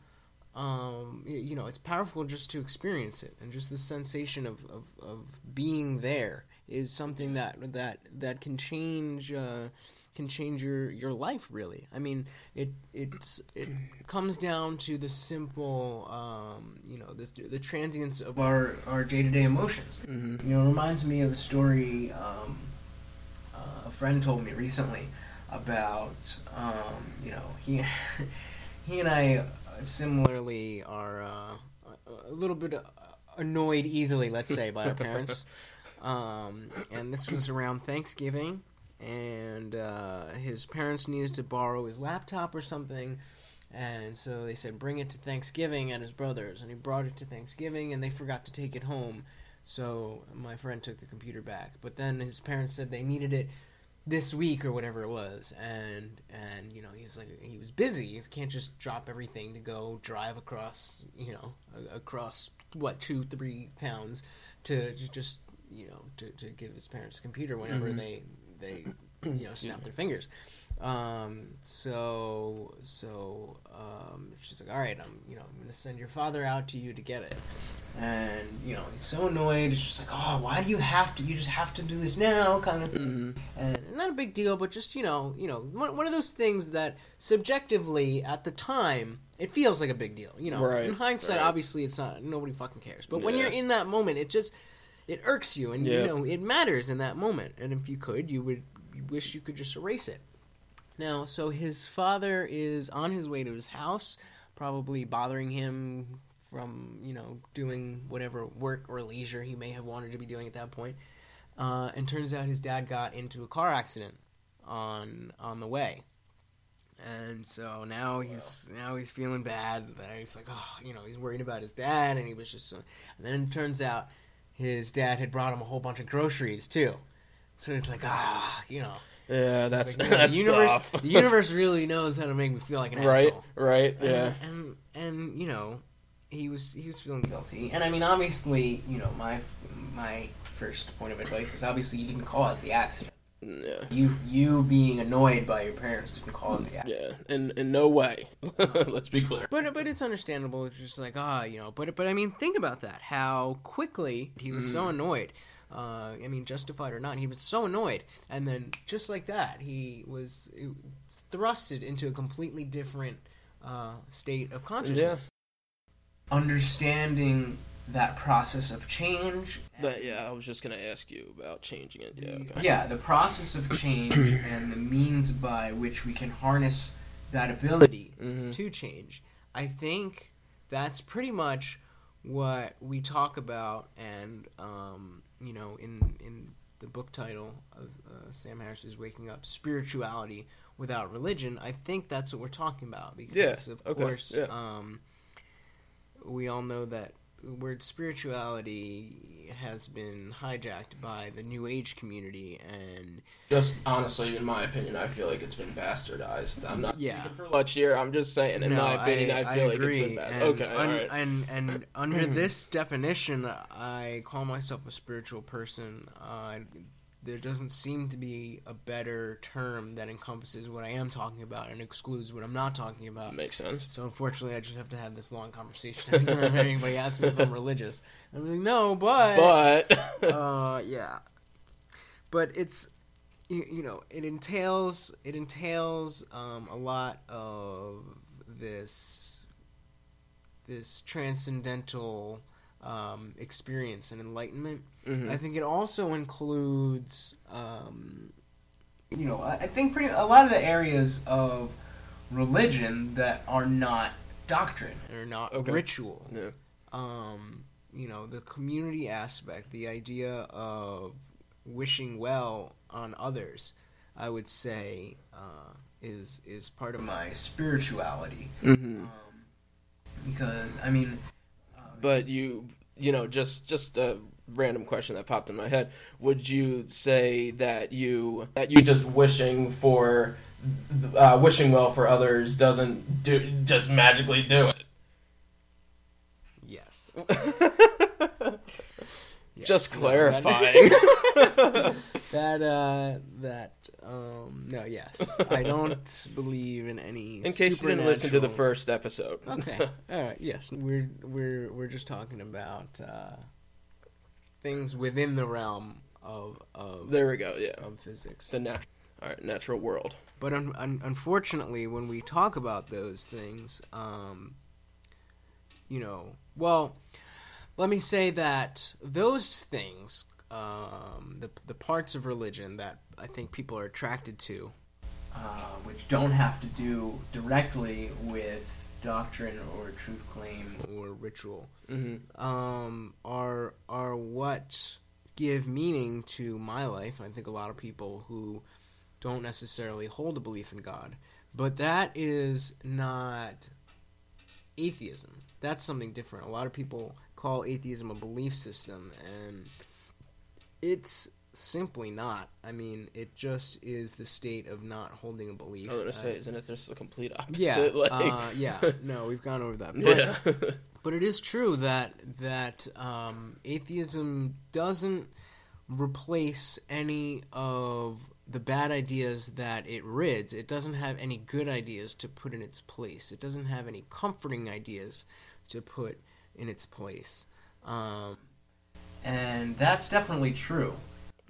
A: um, you know it's powerful just to experience it. And just the sensation of, of, of being there is something that that that can change uh, can change your, your life really. I mean it it's it comes down to the simple um, you know the, the transience of our our day-to-day emotions.
C: Hmm
A: you know, it reminds me of a story um, uh, a friend told me recently about, um, you know, he he and I similarly are uh, a little bit uh, annoyed easily, let's say, by our parents. Um, and this was around Thanksgiving, and uh, his parents needed to borrow his laptop or something. And so they said, bring it to Thanksgiving at his brother's. And he brought it to Thanksgiving, and they forgot to take it home. So my friend took the computer back, but then his parents said they needed it this week or whatever it was, and and you know he's like he was busy. He can't just drop everything to go drive across you know across what two three towns to just you know to, to give his parents a computer whenever
C: Mhm.
A: they they you know snap their fingers. Um, so so um, she's like, all right, I'm you know I'm gonna send your father out to you to get it, and you know he's so annoyed. It's just like, oh, why do you have to? You just have to do this now, kind of thing.
C: hmm
A: And not a big deal, but just you know, you know, one, one of those things that subjectively at the time it feels like a big deal. You know,
C: Right,
A: in hindsight,
C: right.
A: obviously it's not. Nobody fucking cares. But when you're in that moment, it just it irks you, and you know it matters in that moment. And if you could, you would you wish you could just erase it. Now, so his father is on his way to his house, probably bothering him from you know doing whatever work or leisure he may have wanted to be doing at that point. Uh, and turns out his dad got into a car accident on on the way, and so now he's now he's feeling bad. He's like, oh, you know, he's worried about his dad, and he was just. So, and then it turns out his dad had brought him a whole bunch of groceries too. So he's like, ah, you know,
C: Yeah, that's
A: like,
C: that's
A: the universe.
C: tough.
A: the universe really knows how to make me feel like an
C: right,
A: asshole.
C: right, Right. yeah.
A: And, and and you know, he was he was feeling guilty. And I mean, obviously, you know, my my first point of advice is obviously you didn't cause the accident.
C: Yeah.
A: You you being annoyed by your parents didn't cause the accident.
C: Yeah, in in no way. Let's be clear.
A: But but it's understandable. It's just like ah, you know. But but I mean, think about that. How quickly he was so annoyed. Uh, I mean, justified or not, he was so annoyed, and then just like that, he was thrusted into a completely different uh, state of consciousness. Understanding that process of change.
C: That, yeah, I was just gonna ask you about changing it. Yeah. Okay.
A: Yeah, the process of change and the means by which we can harness that ability
C: Mhm.
A: to change. I think that's pretty much what we talk about, and um, you know, in in the book title of uh, Sam Harris's Waking Up, spirituality without religion. I think that's what we're talking about because,
C: Yeah,
A: of
C: okay,
A: course,
C: yeah.
A: um, we all know that word spirituality has been hijacked by the New Age community and
C: Just honestly, in my opinion, I feel like it's been bastardized. I'm not
A: Yeah.
C: speaking for much here. I'm just saying, in
A: No,
C: my opinion, I, feel like it's been bastardized. Okay,
A: un-
C: all right.
A: and and under this definition, I call myself a spiritual person. Uh, there doesn't seem to be a better term that encompasses what I am talking about and excludes what I'm not talking about.
C: Makes sense.
A: So unfortunately, I just have to have this long conversation every time anybody asks me if I'm religious. I'm like, no, but
C: But
A: uh, yeah, but it's you, you know it entails it entails um, a lot of this this transcendental um, experience and enlightenment.
C: Mhm.
A: I think it also includes um, you know I, think pretty a lot of the areas of religion that are not doctrine are not
C: Okay.
A: ritual
C: yeah.
A: um, you know, the community aspect, the idea of wishing well on others, I would say, uh, is is part of my spirituality.
C: hmm
A: Um, because I mean,
C: But you, you know, just just a random question that popped in my head. Would you say that you that you just wishing for uh, wishing well for others doesn't do just magically do it?
A: yes. Yes,
C: just clarifying.
A: that that, uh, that um, no, yes, I don't believe in any.
C: in case you didn't listen to the first episode.
A: Okay. All right. Yes, we're we're we're just talking about uh, things within the realm of of
C: there we go. Yeah.
A: of physics.
C: The nat- all right, natural world.
A: But un- un- unfortunately, when we talk about those things, um, you know, well, let me say that those things, um, the the parts of religion that I think people are attracted to, uh, which don't have to do directly with doctrine or truth claim or ritual,
C: hmm
A: um, are are what give meaning to my life. I think a lot of people who don't necessarily hold a belief in God, but that is not atheism. That's something different. A lot of people call atheism a belief system, and it's simply not. I mean, it just is the state of not holding a belief.
C: I was gonna say,
A: Uh,
C: isn't it just the complete opposite?
A: yeah,
C: like,
A: uh, yeah. No, we've gone over that. But,
C: yeah.
A: but it is true that that um, atheism doesn't replace any of the bad ideas that it rids. It doesn't have any good ideas to put in its place. It doesn't have any comforting ideas to put in its place. Um, and that's definitely true.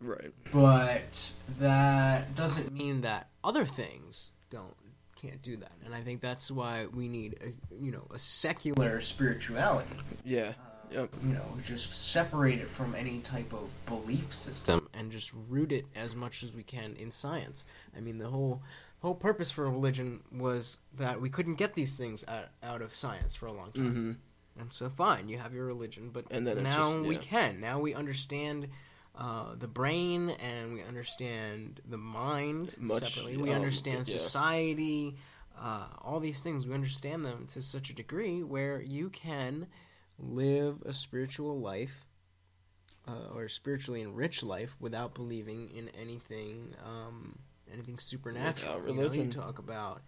C: right.
A: But that doesn't mean that other things don't can't do that. And I think that's why we need a you know a secular spirituality.
C: Yeah. Yep.
A: You know, just separate it from any type of belief system and just root it as much as we can in science. I mean, the whole whole purpose for religion was that we couldn't get these things out, out of science for a long time. And so, fine, you have your religion, but
C: And then
A: now
C: just-
A: we can. Now we understand uh, the brain and we understand the mind
C: Much,
A: separately. We
C: um,
A: understand
C: yeah.
A: society, uh, all these things. We understand them to such a degree where you can live a spiritual life uh, or spiritually enriched life without believing in anything, um, anything supernatural.
C: Without
A: You know, you talk about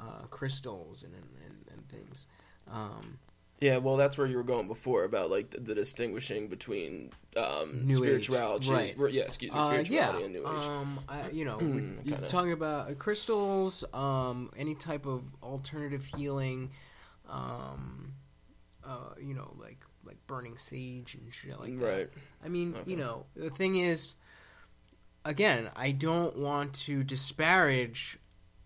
A: uh, crystals and and, and, and things. Um,
C: Yeah, well, that's where you were going before about like the, the distinguishing between um,
A: New Age,
C: spirituality,
A: right.
C: r- Yeah, excuse me,
A: Uh,
C: spirituality
A: yeah,
C: and New Age.
A: um, I, you know, you're talking about uh, crystals, um, any type of alternative healing, um, uh, you know, like like burning sage and shit like that.
C: right.
A: I mean,
C: Okay.
A: you know, the thing is, again, I don't want to disparage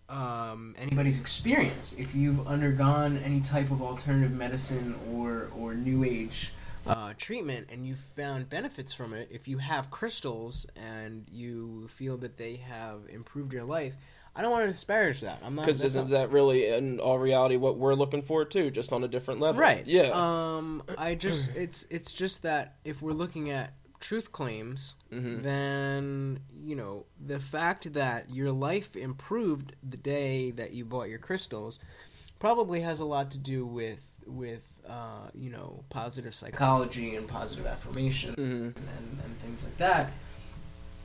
A: um, anybody's experience. If you've undergone any type of alternative medicine or or New Age uh, treatment and you've found benefits from it, if you have crystals and you feel that they have improved your life, I don't want to disparage that. I'm not
C: Because isn't
A: not-
C: that really in all reality what we're looking for too, just on a different level?
A: right?
C: Yeah.
A: Um, I just it's it's just that if we're looking at truth claims,
C: Mhm.
A: then you know the fact that your life improved the day that you bought your crystals probably has a lot to do with with uh, you know positive psychology and positive affirmation
C: Mhm.
A: and, and things like that.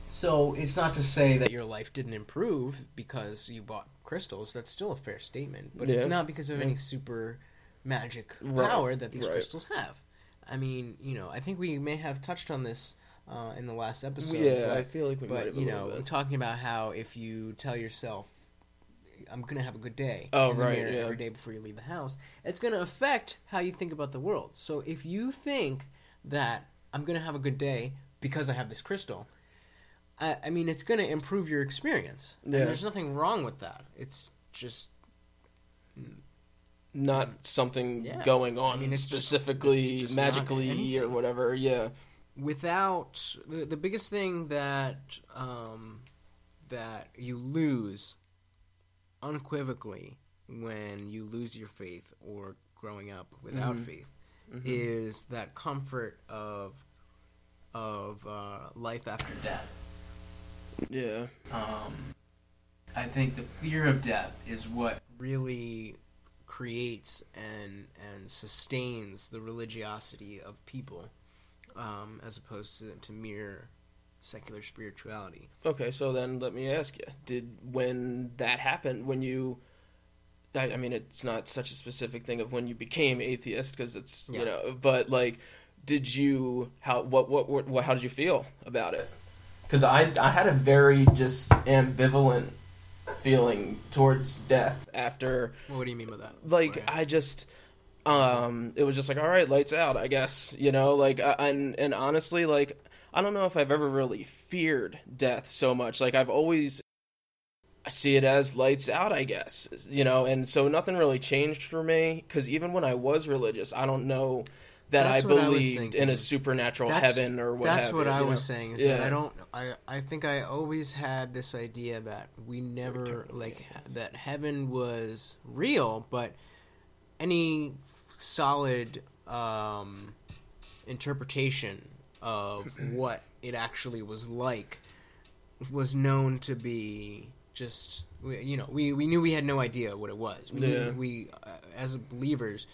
A: So it's not to say that your life didn't improve because you bought crystals. That's still a fair statement, but it's not because of any super magic
C: Right.
A: power that these
C: Right.
A: crystals have. I mean, you know, I think we may have touched on this uh, in the last episode.
C: yeah,
A: but,
C: I feel like we might
A: but
C: have
A: you know,
C: bit.
A: talking about how if you tell yourself, "I'm gonna have a good day,"
C: Oh, right,
A: mirror
C: yeah.
A: every day before you leave the house, it's gonna affect how you think about the world. So if you think that I'm gonna have a good day because I have this crystal, I, I mean, it's gonna improve your experience.
C: Yeah.
A: And there's nothing wrong with that. It's just
C: Not something
A: Yeah.
C: going on
A: I mean,
C: specifically,
A: just
C: magically, or whatever. Yeah.
A: Without the, the biggest thing that um, that you lose unequivocally when you lose your faith or growing up without
C: Mhm.
A: faith
C: Mhm.
A: is that comfort of of uh, life after death.
C: Yeah.
A: Um, I think the fear of death is what really creates and and sustains the religiosity of people, um, as opposed to, to mere secular spirituality.
C: Okay, so then let me ask you: Did when that happened, when you, I, I mean, it's not such a specific thing of when you became atheist because it's
A: Yeah.
C: you know, but like, did you how what what what, what how did you feel about it? Because I I had a very just ambivalent feeling towards death after
A: what do you mean by that?
C: like. I just um it was just like all right lights out I guess you know like I, and and honestly like I don't know if I've ever really feared death so much like I've always I see it as lights out I guess you know and so nothing really changed for me cuz even when I was religious I don't know that
A: That's
C: I
A: what I
C: believed in a supernatural
A: That's-
C: heaven or what
A: That's what
C: you,
A: I
C: you
A: was
C: know?
A: saying. Is that
C: Yeah.
A: I don't. I I think I always had this idea that we never like that heaven was real, but any solid um, interpretation of what it actually was like was known to be just you know we, we knew we had no idea what it was we
C: Yeah.
A: we uh, as believers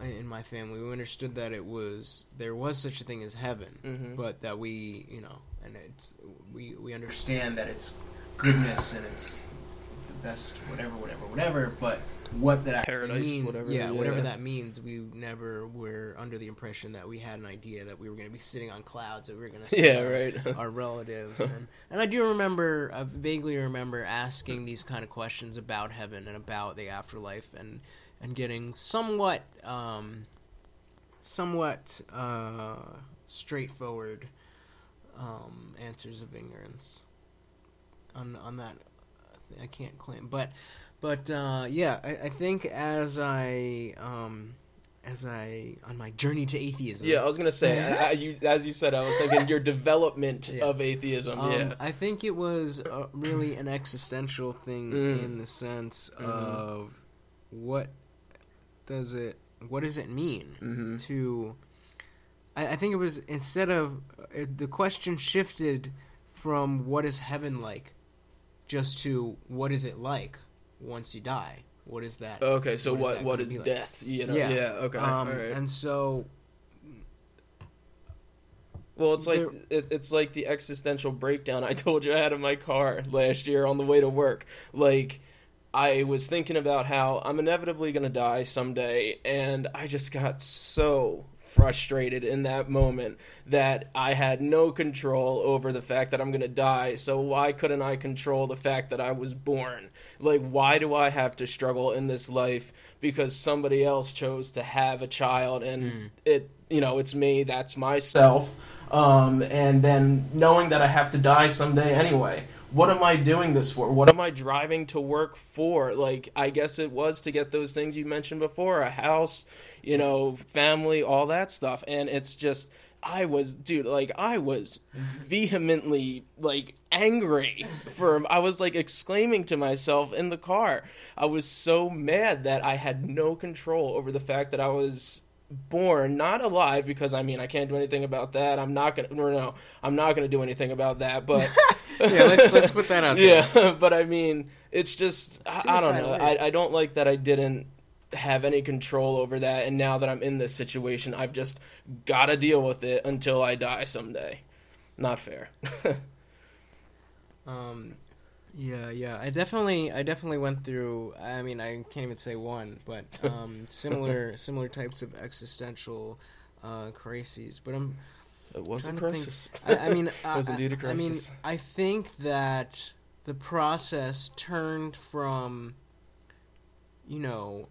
A: in my family we understood that it was there was such a thing as heaven
C: Mhm.
A: but that we you know and it's we we understand that it's goodness and it's the best whatever whatever whatever but what that
C: Paradise,
A: means.
C: whatever,
A: yeah, whatever that means we never were under the impression that we had an idea that we were going to be sitting on clouds that we were going to see
C: Yeah,
A: our,
C: right.
A: our relatives. And and I do remember I vaguely remember asking these kind of questions about heaven and about the afterlife and and getting somewhat um somewhat uh straightforward um answers of ignorance on on that I can't claim but but uh yeah I, I think as I um as I on my journey to atheism
C: Yeah, I was gonna say, I, I, you, as you said, I was thinking your development
A: Yeah.
C: of atheism.
A: Um,
C: yeah,
A: I think it was uh, really an existential thing
C: Mm.
A: in the sense
C: Mhm.
A: of what does it what does it mean
C: hmm
A: to I, think it was instead of uh, the question shifted from what is heaven like just to what is it like once you die what is that
C: Okay, so
A: What is
C: what
A: that
C: what
A: gonna
C: is
A: like?
C: death? You know,
A: Yeah.
C: yeah, okay,
A: um,
C: all right.
A: and so
C: well, it's like it, it's like the existential breakdown I told you I had in my car last year on the way to work. Like, I was thinking about how I'm inevitably gonna die someday, and I just got so frustrated in that moment that I had no control over the fact that I'm going to die. So why couldn't I control the fact that I was born? Like why do I have to struggle in this life because somebody else chose to have a child and it you know, it's me, that's myself. Um and then knowing that I have to die someday anyway. What am I doing this for? What am I driving to work for? Like, I guess it was to get those things you mentioned before a house, you know, family, all that stuff. And it's just, I was, dude, like, I was vehemently, like, angry for, I was, like, exclaiming to myself in the car. I was so mad that I had no control over the fact that I was born, not alive, because I mean I can't do anything about that. I'm not gonna no, no I'm not gonna do anything about that. But
A: yeah, let's let's put that out there.
C: yeah, but I mean it's just I, I don't know. I. I don't like that I didn't have any control over that, and now that I'm in this situation, I've just gotta deal with it until I die someday. Not fair.
A: Um, yeah, yeah. I definitely, I definitely went through. I mean, I can't even say one, but um, similar, similar types of existential uh, crises. But I'm
C: it was a
A: think.
C: crisis.
A: I, I mean,
C: It
A: I,
C: was indeed a
A: I mean. I think that the process turned from, you know,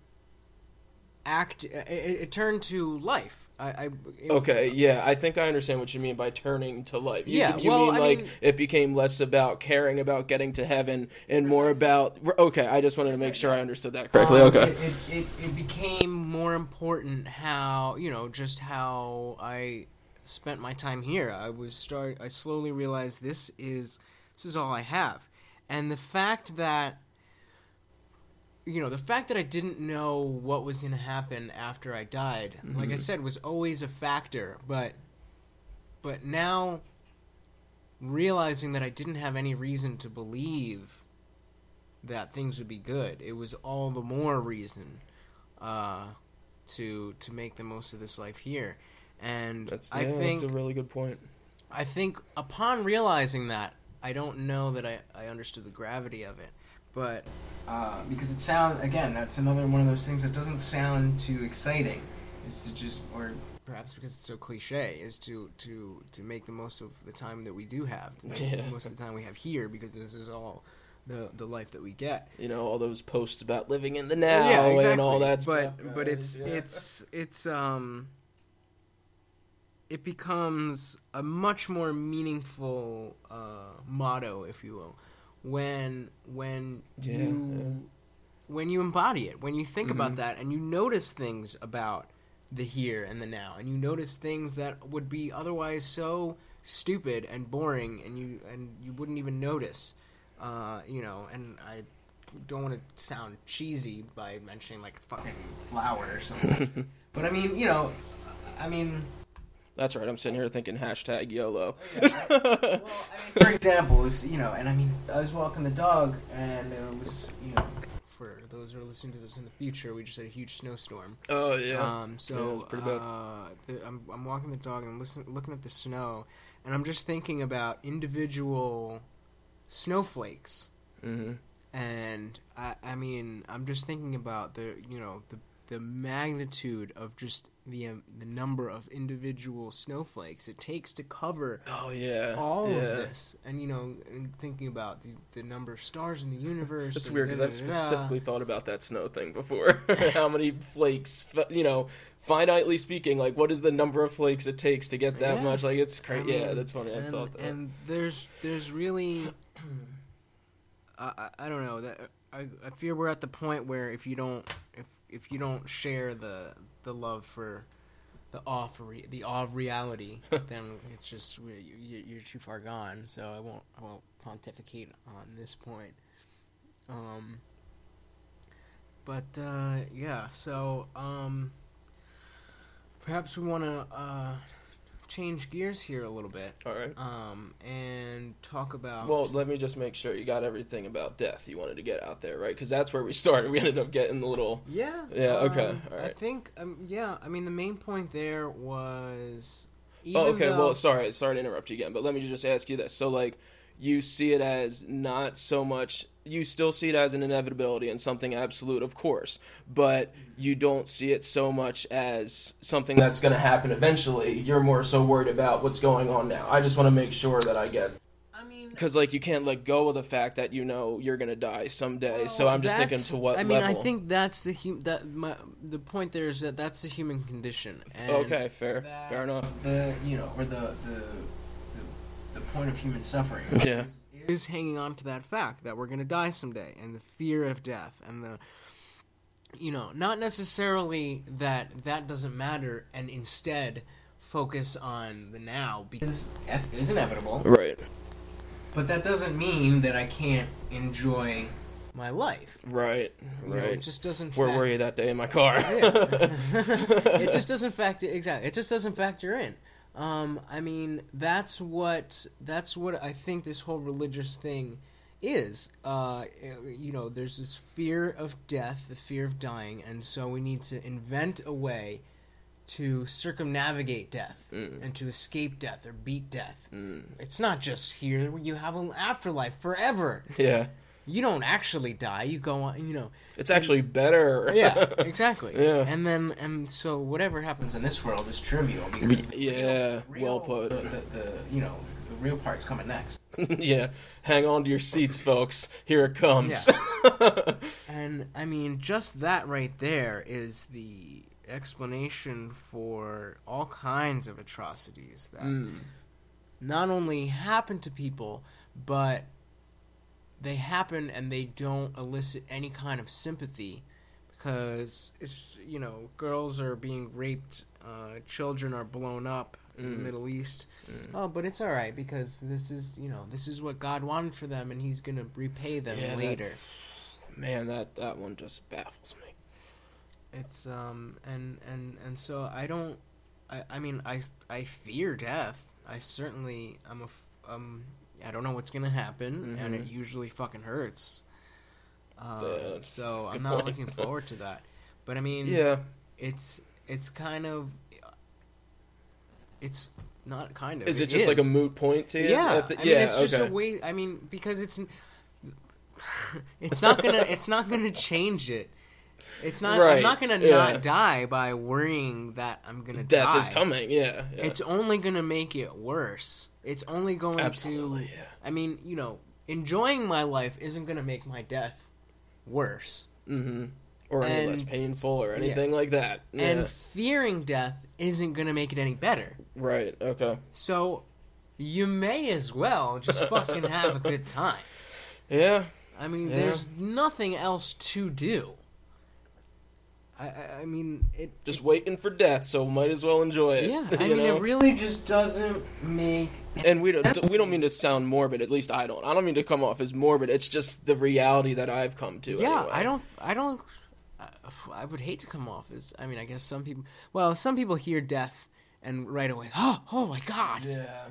A: act. It, it turned to life. I, I it-
C: Okay, yeah, I think I understand what you mean by turning to life. You,
A: Yeah,
C: you
A: well,
C: mean
A: I
C: like
A: mean-
C: it became less about caring about getting to heaven and more about. Okay, I just wanted to make sure I understood that correctly.
A: Um,
C: Okay.
A: It, it, it, it became more important how you know just how I spent my time here. I was start. I slowly realized this is this is all I have, and the fact that you know the fact that I didn't know what was going to happen after I died, like I said, was always a factor. But but now realizing that I didn't have any reason to believe that things would be good. It was all the more reason uh, to to make the most of this life here. And
C: That's,
A: I
C: yeah,
A: think
C: that's a really good point.
A: I think upon realizing that, I don't know that I, I understood the gravity of it, but uh, because it sounds again, that's another one of those things that doesn't sound too exciting. Is to just, or perhaps because it's so cliche, is to to to make the most of the time that we do have,
C: Yeah.
A: most of the time we have here, because this is all the the life that we get.
C: You know, all those posts about living in the now
A: yeah, exactly.
C: and all that
A: but
C: stuff.
A: but it's
C: Yeah.
A: it's it's um it becomes a much more meaningful uh, motto, if you will, when when
C: Yeah,
A: you when you embody it, when you think about
C: Mhm.
A: that, and you notice things about the here and the now, and you notice things that would be otherwise so stupid and boring, and you and you wouldn't even notice, uh, you know. And I don't want to sound cheesy by mentioning like fucking flower or something, but I mean, you know, I mean.
C: That's right. I'm sitting here thinking hashtag YOLO.
A: Well, I mean, for example, is you know, and I mean, I was walking the dog, and it was you know, for those who are listening to this in the future, we just had a huge snowstorm.
C: oh yeah.
A: Um, so
C: it was pretty bad.
A: Uh, the, I'm I'm walking the dog and I'm listening, looking at the snow, and I'm just thinking about individual snowflakes,
C: hmm
A: and I I mean, I'm just thinking about the you know the the magnitude of just the um, the number of individual snowflakes it takes to cover
C: Oh yeah.
A: all
C: yeah.
A: of this, and you know, and thinking about the, the number of stars in the universe.
C: It's
A: and
C: weird because I've specifically thought about that snow thing before. How many flakes, you know, finitely speaking, like what is the number of flakes it takes to get that
A: Yeah.
C: much? Like it's
A: I
C: crazy.
A: mean,
C: yeah, that's funny. I
A: and,
C: thought that.
A: And there's there's really, I, I I don't know that I, I fear we're at the point where if you don't if if you don't share the the love for the awe for re, the awe of reality, then it's just you, you're too far gone. So I won't I won't pontificate on this point. Um. But uh, yeah, so um, perhaps we want to uh, change gears here a little bit
C: All right.
A: um, and talk about.
C: Well, let me just make sure you got everything about death you wanted to get out there, right? Because that's where we started. We ended up getting the little.
A: yeah,
C: Yeah, okay,
A: um, I think, um, yeah, I mean, the main point there was.
C: Oh, okay.
A: though-
C: Well, sorry, sorry to interrupt you again, but let me just ask you this. So, like, you see it as not so much. You still see it as an inevitability and something absolute, of course, but you don't see it so much as something that's going to happen eventually. You're more so worried about what's going on now. I just want to make sure that I get
A: I mean,
C: because, like, you can't let go of the fact that you know you're going to die someday. so I'm just thinking to what
A: I mean,
C: level.
A: I think that's the hum- that my the point there is that that's the human condition. And
C: okay, fair, fair enough.
A: The you know, or the the the, the point of human suffering.
C: Yeah.
A: Is, hanging on to that fact that we're going to die someday, and the fear of death, and the you know, not necessarily that that doesn't matter, and instead focus on the now because death is inevitable.
C: Right.
A: But that doesn't mean that I can't enjoy my life.
C: Right.
A: You know,
C: Right.
A: it just doesn't.
C: Where
A: fac-
C: were you that day in my car?
A: it just doesn't factor exactly. It just doesn't factor in. Um, I mean, that's what that's what I think this whole religious thing is. Uh, you know, there's this fear of death, the fear of dying, and so we need to invent a way to circumnavigate death
C: Mm.
A: and to escape death or beat death. It's not just here; you have an afterlife forever.
C: yeah.
A: You don't actually die; you go on. You know,
C: It's actually better.
A: yeah, exactly.
C: Yeah.
A: And then, and so whatever happens in this world is trivial because
C: Yeah,
A: real-
C: well put.
A: The, the, the you know the real part's coming next.
C: yeah. Hang on to your seats, folks. Here it comes.
A: And I mean, just that right there is the explanation for all kinds of atrocities that
C: Mm.
A: not only happen to people, but they happen and they don't elicit any kind of sympathy because it's you know girls are being raped, uh, children are blown up in the
C: Mm.
A: Middle East. Oh, but it's all right because this is you know this is what God wanted for them, and He's gonna repay them
C: Yeah,
A: later.
C: Man, that, that one just baffles me.
A: It's um and and and so I don't I I mean I I fear death. I certainly I'm a um I don't know what's gonna happen and it usually fucking hurts. Uh,
C: Mm-hmm. Yeah,
A: so I'm not
C: point.
A: looking forward to that. But I mean
C: Yeah.
A: it's it's kind of it's not kind of
C: Is it just like a moot point to you?
A: yeah,
C: the-
A: I mean, it's just
C: okay.
A: a way. I mean, because it's it's not gonna it's not gonna change it. It's not.
C: Right,
A: I'm not gonna
C: yeah.
A: not die by worrying that I'm gonna die.
C: Death
A: die.
C: is coming, yeah. yeah.
A: It's only gonna make it worse. It's only going
C: Absolutely,
A: to.
C: yeah.
A: I mean, you know, enjoying my life isn't gonna make my death worse,
C: Mm-hmm. Or any less painful or anything like that. Yeah.
A: and fearing death isn't gonna make it any better.
C: right, okay.
A: So, you may as well just fucking have a good time.
C: Yeah.
A: I mean,
C: Yeah.
A: there's nothing else to do. I, I, I mean, it.
C: Just waiting for death, so might as well enjoy it.
A: Yeah, I mean,
C: know?
A: it really just doesn't make.
C: and we don't
A: sense.
C: we don't mean to sound morbid. At least I don't. I don't mean to come off as morbid. It's just the reality that I've come to.
A: Yeah,
C: anyway.
A: I don't. I don't. I, I would hate to come off as. I mean, I guess some people. Well, some people hear death and right away, oh, oh my god,
C: Yeah.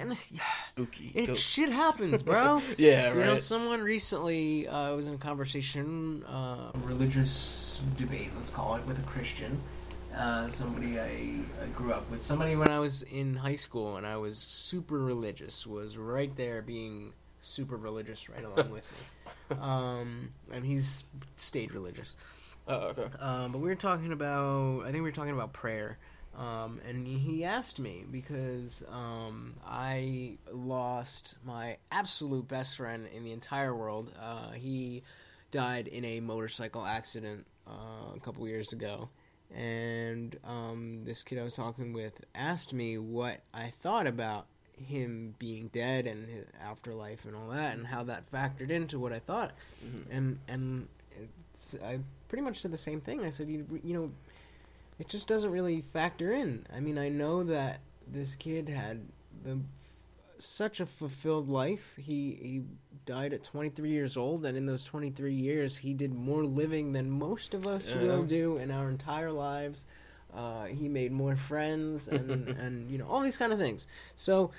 A: and it's-
C: Spooky.
A: it
C: ghosts.
A: shit happens, bro.
C: Yeah. right.
A: You know, someone recently uh, was in a conversation, uh, religious debate, let's call it, with a Christian. Uh, somebody I, I grew up with. Somebody when I was in high school and I was super religious was right there being super religious right along with me. Um, and he's stayed religious.
C: oh, okay.
A: Um, but we were talking about, I think we were talking about prayer. Um, and he asked me because um, I lost my absolute best friend in the entire world. Uh, he died in a motorcycle accident uh, a couple years ago. And um, this kid I was talking with asked me what I thought about him being dead and his afterlife and all that, and how that factored into what I thought. And and it's, I pretty much said the same thing. I said, you, you know, it just doesn't really factor in. I mean, I know that this kid had the such a fulfilled life. He he died at 23 years old, and in those 23 years, he did more living than most of us
C: Yeah.
A: will do in our entire lives. Uh, he made more friends, and and you know all these kind of things. So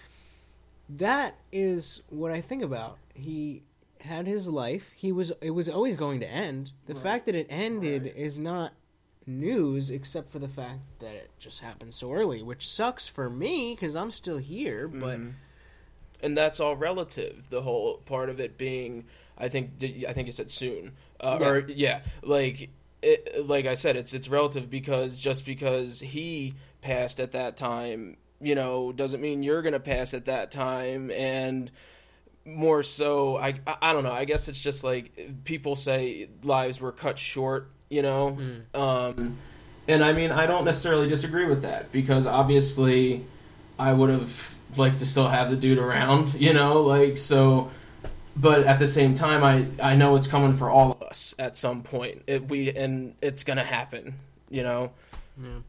A: that is what I think about. He had his life. He was it was always going to end. The fact that it ended
C: Right.
A: is not news except for the fact that it just happened so early, which sucks for me cuz I'm still here, but
C: Mhm. and that's all relative. The whole part of it being, I think, I think you said soon, uh,
A: Yeah.
C: or yeah, like it, like I said, it's it's relative because just because he passed at that time, you know, doesn't mean you're gonna pass at that time, and more so, I, I don't know. I guess it's just like people say lives were cut short, you know. Um, and I mean, I don't necessarily disagree with that because obviously, I would have liked to still have the dude around, you know, like so. But at the same time, I I know it's coming for all of us at some point. It, we and it's gonna happen, you know.
A: Yeah.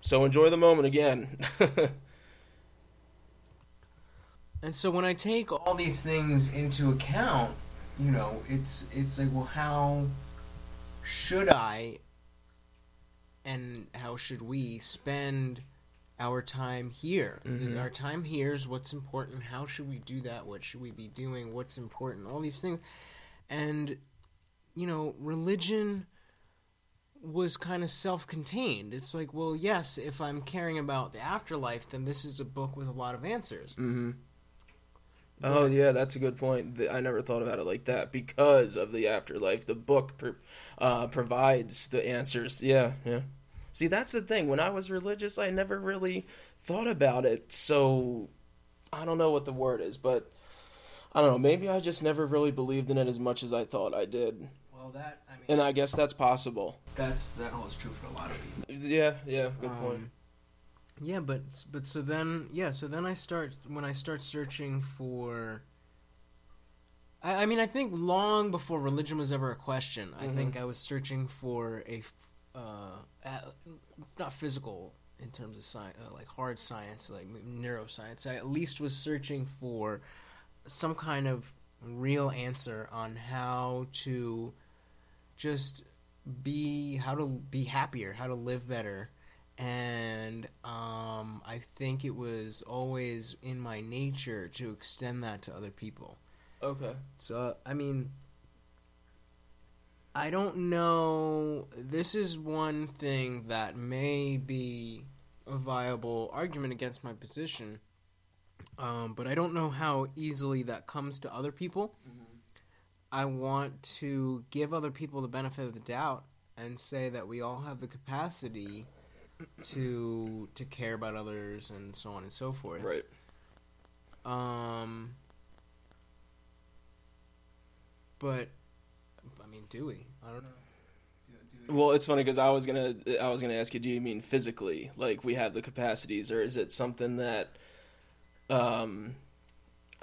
C: So enjoy the moment again.
A: And so when I take all these things into account, you know, it's it's like, well, how should I and how should we spend our time here?
C: Mhm.
A: Our time here is what's important. How should we do that? What should we be doing? What's important? All these things. And, you know, religion was kind of self contained. It's like, well, yes, if I'm caring about the afterlife, then this is a book with a lot of answers.
C: Mm-hmm. Oh yeah, that's a good point. I never thought about it like that because of the afterlife. The book pro- uh, provides the answers. Yeah, yeah. See, that's the thing. When I was religious, I never really thought about it. So I don't know what the word is, but I don't know. Maybe I just never really believed in it as much as I thought I did,
A: Well, that, I mean,
C: and I guess that's possible.
A: that's, that holds true for a lot of people.
C: Yeah, yeah. Good point.
A: Yeah, but but so then yeah, so then I start when I start searching for. I, I mean, I think long before religion was ever a question, I
C: Mhm.
A: think I was searching for a, uh, a- not physical in terms of science, uh, like hard science, like neuroscience. I at least was searching for some kind of real answer on how to just be how to be happier, how to live better and um, I think it was always in my nature to extend that to other people.
C: Okay.
A: So I mean, I don't know. This is one thing that may be a viable argument against my position, um, but I don't know how easily that comes to other people. I want to give other people the benefit of the doubt and say that we all have the capacity to to care about others and so on and so forth.
C: Right.
A: Um, but I mean, do we? I don't know. Do- do we-
C: Well, it's funny because I was gonna I was gonna ask you, do you mean physically, like we have the capacities, or is it something that, um,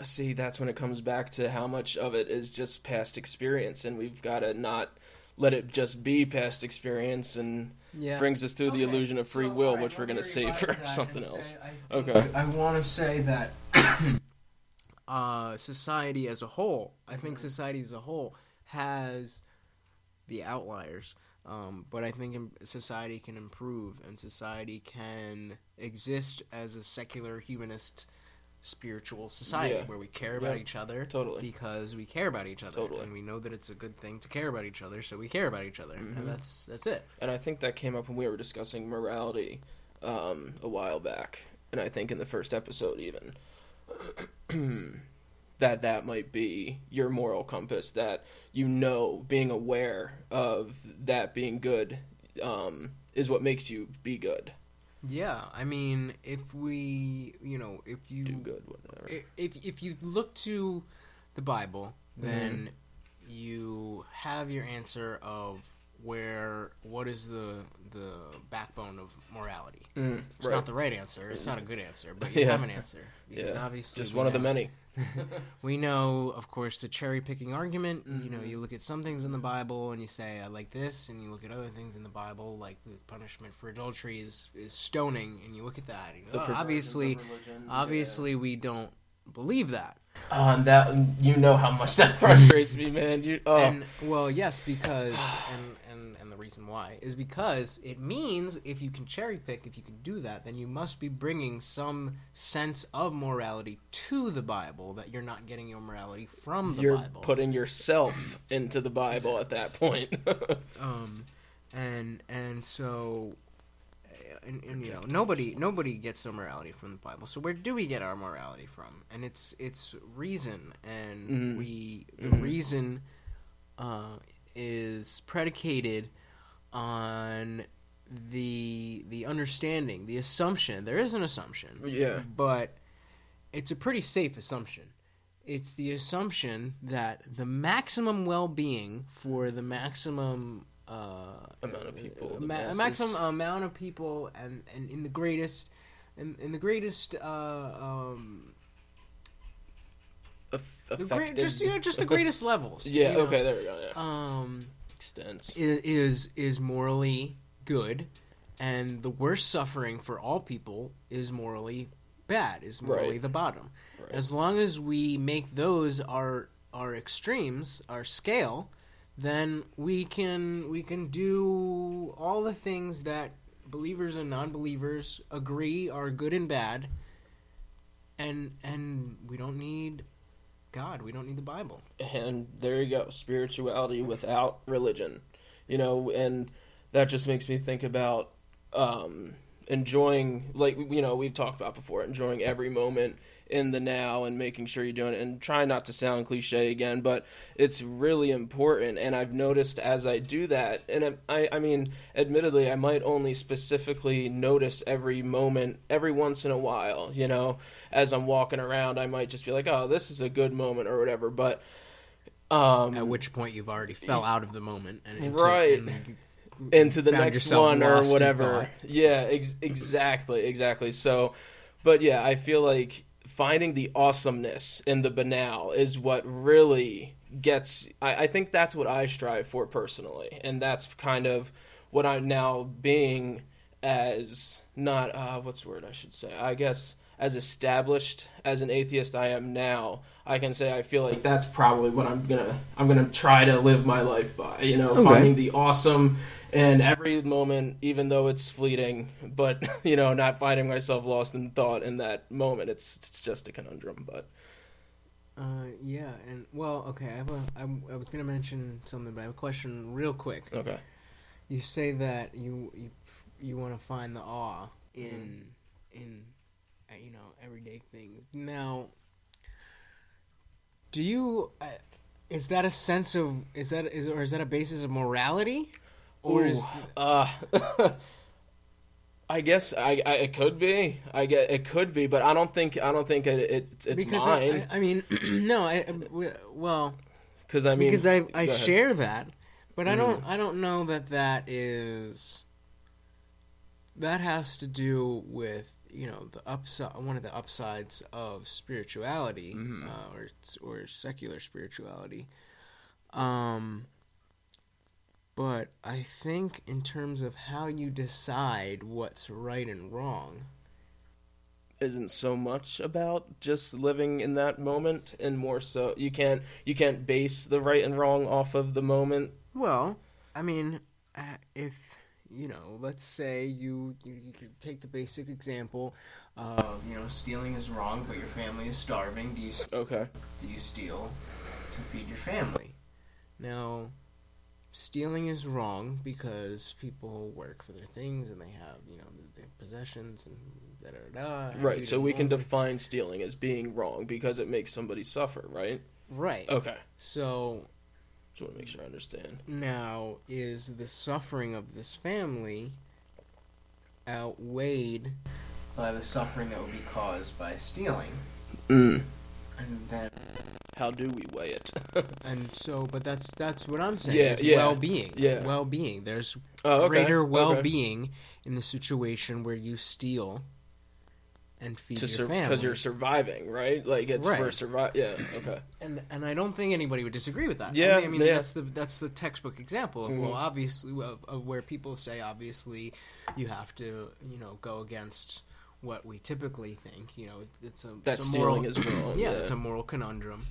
C: see, that's when it comes back to how much of it is just past experience, and we've got to not let it just be past experience, and
A: Yeah.
C: brings us through the illusion of free
A: so,
C: will,
A: alright,
C: which we're gonna
A: me
C: save for
A: that and
C: something
A: say
C: else.
A: I
C: Okay.
A: think- I want to say that uh, society as a whole, I
C: Mm-hmm.
A: think society as a whole has the outliers, um, but I think society can improve and society can exist as a secular humanist spiritual society
C: Yeah.
A: where we care about
C: Yeah.
A: each other
C: Totally.
A: because we care about each other
C: Totally.
A: and we know that it's a good thing to care about each other so we care about each other
C: Mhm.
A: and that's that's it
C: And I think that came up when we were discussing morality um, a while back, and I think in the first episode even that that might be your moral compass. That you know, being aware of that being good um, is what makes you be good,
A: Yeah, I mean, if we, you know, if you
C: do good, whatever.
A: if if you look to the Bible,
C: Mm-hmm.
A: then you have your answer of where what is the the backbone of morality.
C: Mm,
A: It's
C: right.
A: not the right answer. It's not a good answer, but you
C: Yeah.
A: have an answer because
C: Yeah.
A: obviously
C: Just one of the many.
A: we know, of course, the cherry picking argument. You know,
C: Mhm.
A: you look at some things in the Bible and you say, I like this, and you look at other things in the Bible, like the punishment for adultery is, is stoning, and you look at that. Go, "Oh,
C: perversions
A: obviously,
C: yeah.
A: obviously, we don't believe that.
C: And that you know how much that frustrates me, man. You oh
A: And well, yes, because and, and and the reason why is because it means if you can cherry pick, if you can do that, then you must be bringing some sense of morality to the Bible that you're not getting your morality from the
C: you're
A: Bible.
C: putting yourself into the Bible at that point.
A: um, and and so, and, and you know, nobody nobody gets their morality from the Bible. So where do we get our morality from? And it's it's reason, and
C: Mhm.
A: we the
C: Mhm.
A: reason uh, is predicated on the the understanding, the assumption. There is an assumption,
C: yeah.
A: but it's a pretty safe assumption. It's the assumption that the maximum well-being for the maximum uh,
C: Amount of people,
A: ma- maximum amount of people, and, and in the greatest, in, in the greatest, uh, um, the great, just you know, just the greatest levels.
C: yeah.
A: you know?
C: Okay. There we go. Yeah.
A: Um,
C: Extends.
A: i- is is morally good, and the worst suffering for all people is morally bad. Is morally
C: Right.
A: the bottom.
C: Right.
A: As long as we make those our our extremes, our scale, then we can we can do all the things that believers and non-believers agree are good and bad. And and we don't need God. We don't need the Bible.
C: and there you go spirituality without religion you know and that just makes me think about um enjoying like you know we've talked about before enjoying every moment in the now and making sure you're doing it and trying not to sound cliche again but it's really important and i've noticed as i do that and i i mean admittedly i might only specifically notice every moment every once in a while you know as i'm walking around i might just be like oh this is a good moment or whatever but um
A: At which point you've already fell out of the moment and into,
C: Right.
A: and
C: into the next one or whatever. Yeah, ex- exactly, exactly. So, but yeah, I feel like finding the awesomeness in the banal is what really gets. I, I think that's what I strive for personally, and that's kind of what I'm now being as not uh, what's the word I should say. I guess as established as an atheist I am now, I can say I feel like that's probably what I'm gonna I'm gonna try to live my life by. You know, finding the awesome in every moment, even though it's fleeting. But you know, not finding myself lost in thought in that moment. It's it's just a conundrum. But
A: Uh, yeah, and well, okay. I have a. I, I was gonna mention something, but I have a question, real quick.
C: okay,
A: You say that you you you want to find the awe in in uh, you know everyday things. Now, do you? Uh, is that a sense of is that is or is that a basis of morality, or is
C: uh, I guess I, I it could be. I get it could be, but I don't think I don't think it, it's it's
A: because
C: mine
A: I, I mean no I I- well
C: because I mean
A: because I I share that, but I
C: Mhm.
A: don't I don't know that that is that has to do with you know the upside one of the upsides of spirituality
C: Mhm.
A: uh, or or secular spirituality. Um, but I think in terms of how you decide what's right and wrong,
C: isn't so much about just living in that moment and more so you can't you can't base the right and wrong off of the moment
A: Well, I mean, uh, if you know, let's say you, you you could take the basic example of you know stealing is wrong, but your family is starving. Do you
C: okay
A: do you steal to feed your family? Now, stealing is wrong because people work for their things and they have you know their possessions and da da da.
C: right so we can define stealing as being wrong because it makes somebody suffer right
A: right.
C: okay
A: So
C: just want to make sure i understand
A: Now, is the suffering of this family outweighed by the suffering that would be caused by stealing?
C: mm.
A: And then,
C: how do we weigh it
A: and so, but that's that's what I'm saying.
C: Yeah,
A: is
C: yeah,
A: well-being.
C: yeah.
A: well-being. There's
C: oh okay
A: greater well-being in the situation where you steal and feed
C: to
A: your
C: sur- because you're surviving right like it's for
A: Right.
C: survive yeah okay
A: and and I don't think anybody would disagree with that.
C: Yeah,
A: I mean, I mean,
C: yeah.
A: that's the that's the textbook example of well,
C: Mhm.
A: obviously of, of where people say obviously you have to you know go against what we typically think. You know, it's a
C: that
A: it's a
C: stealing
A: moral,
C: is wrong
A: yeah,
C: yeah,
A: it's a moral conundrum.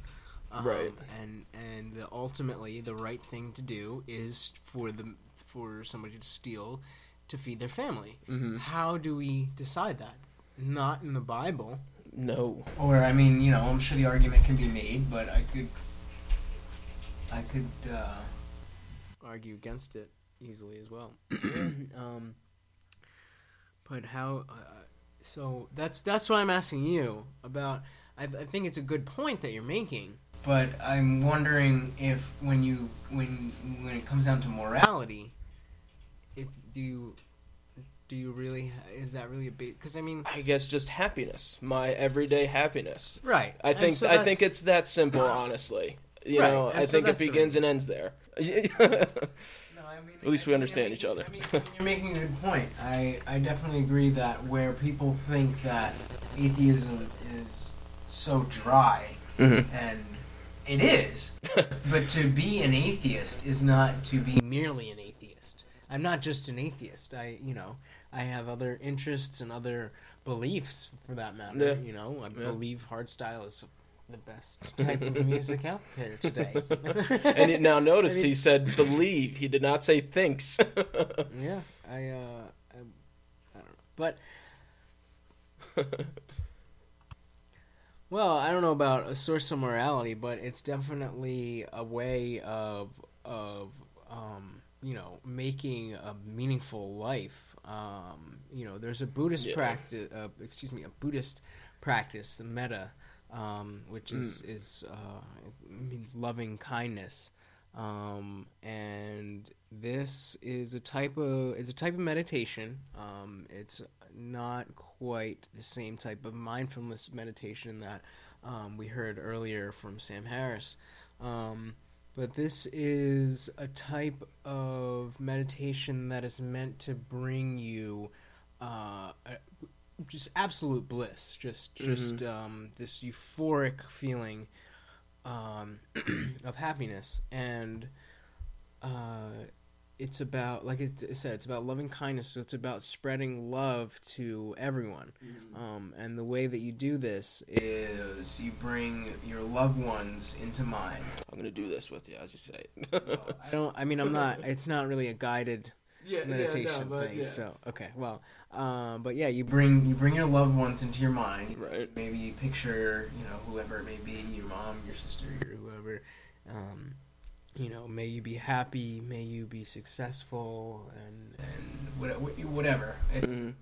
A: Um,
C: Right.
A: and and the, ultimately the right thing to do is for the for somebody to steal to feed their family.
C: Mhm.
A: How do we decide that? Not in the Bible.
C: no
A: Or I mean, you know, I'm sure the argument can be made, but I could, I could uh, argue against it easily as well. um, but how? Uh, so that's that's why I'm asking you about. I, I think it's a good point that you're making, but I'm wondering if when you when when it comes down to morality, if do you do you really is that really a big? Because I mean,
C: i guess just happiness my everyday happiness
A: right?
C: I think
A: so
C: I think it's that simple, honestly. You
A: Right,
C: know,
A: and
C: I
A: so
C: think it begins and ends there.
A: No, I mean,
C: At least
A: I
C: we understand each other.
A: I mean, you're making a good point. I, I definitely agree that where people think that atheism is so dry,
C: Mhm.
A: and it is, but to be an atheist is not to be merely an atheist. I'm not just an atheist. I, you know, I have other interests and other beliefs, for that matter.
C: Yeah.
A: You know, I
C: Yeah.
A: believe hardstyle is the best type of music out there today.
C: And it- now notice
A: I mean-
C: he said believe. He did not say thinks.
A: yeah, I, uh, I, I don't know, but well, I don't know about a source of morality, but it's definitely a way of of um, you know making a meaningful life. Um, you know, there's a Buddhist
C: Yeah.
A: practice, uh, excuse me, a Buddhist practice, the metta, um, which is is uh, means loving kindness. Um, and this is a type of it's a type of meditation. Um, it's not quite the same type of mindfulness meditation that um, we heard earlier from Sam Harris. Um, but this is a type of meditation that is meant to bring you uh, just absolute bliss, just just um, this euphoric feeling um, of happiness, and uh, it's about like it said, it's about loving kindness. So it's about spreading love to everyone, um, and the way that you do this is you bring your loved ones into mind.
C: I'm gonna do this with you as you say it.
A: I don't. I mean, I'm not. It's not really a guided
C: yeah,
A: meditation thing. So okay, well, um, but yeah, you bring you bring your loved ones into your mind.
C: Right.
A: Maybe you picture you know whoever it may be, your mom, your sister, your whoever. Um, you know, may you be happy, may you be successful, and and what- whatever. It,
C: Mhm.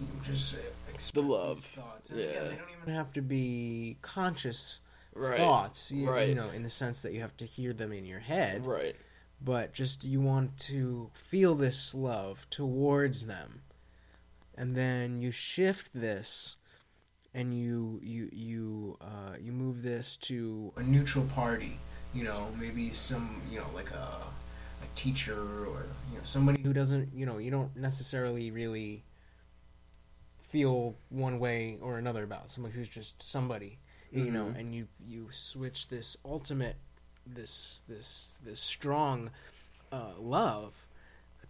A: you know, just express
C: The love.
A: thoughts. And,
C: Yeah.
A: they don't even have to be conscious
C: Right.
A: thoughts. You,
C: Right.
A: you know, in the sense that you have to hear them in your head
C: Right.
A: But just you want to feel this love towards them and then you shift this and you you you uh, you move this to a neutral party you know maybe some you know like a a teacher or you know somebody who doesn't you know you don't necessarily really feel one way or another about somebody who's just somebody you know
C: Mhm.
A: and you you switch this ultimate this this this strong uh, love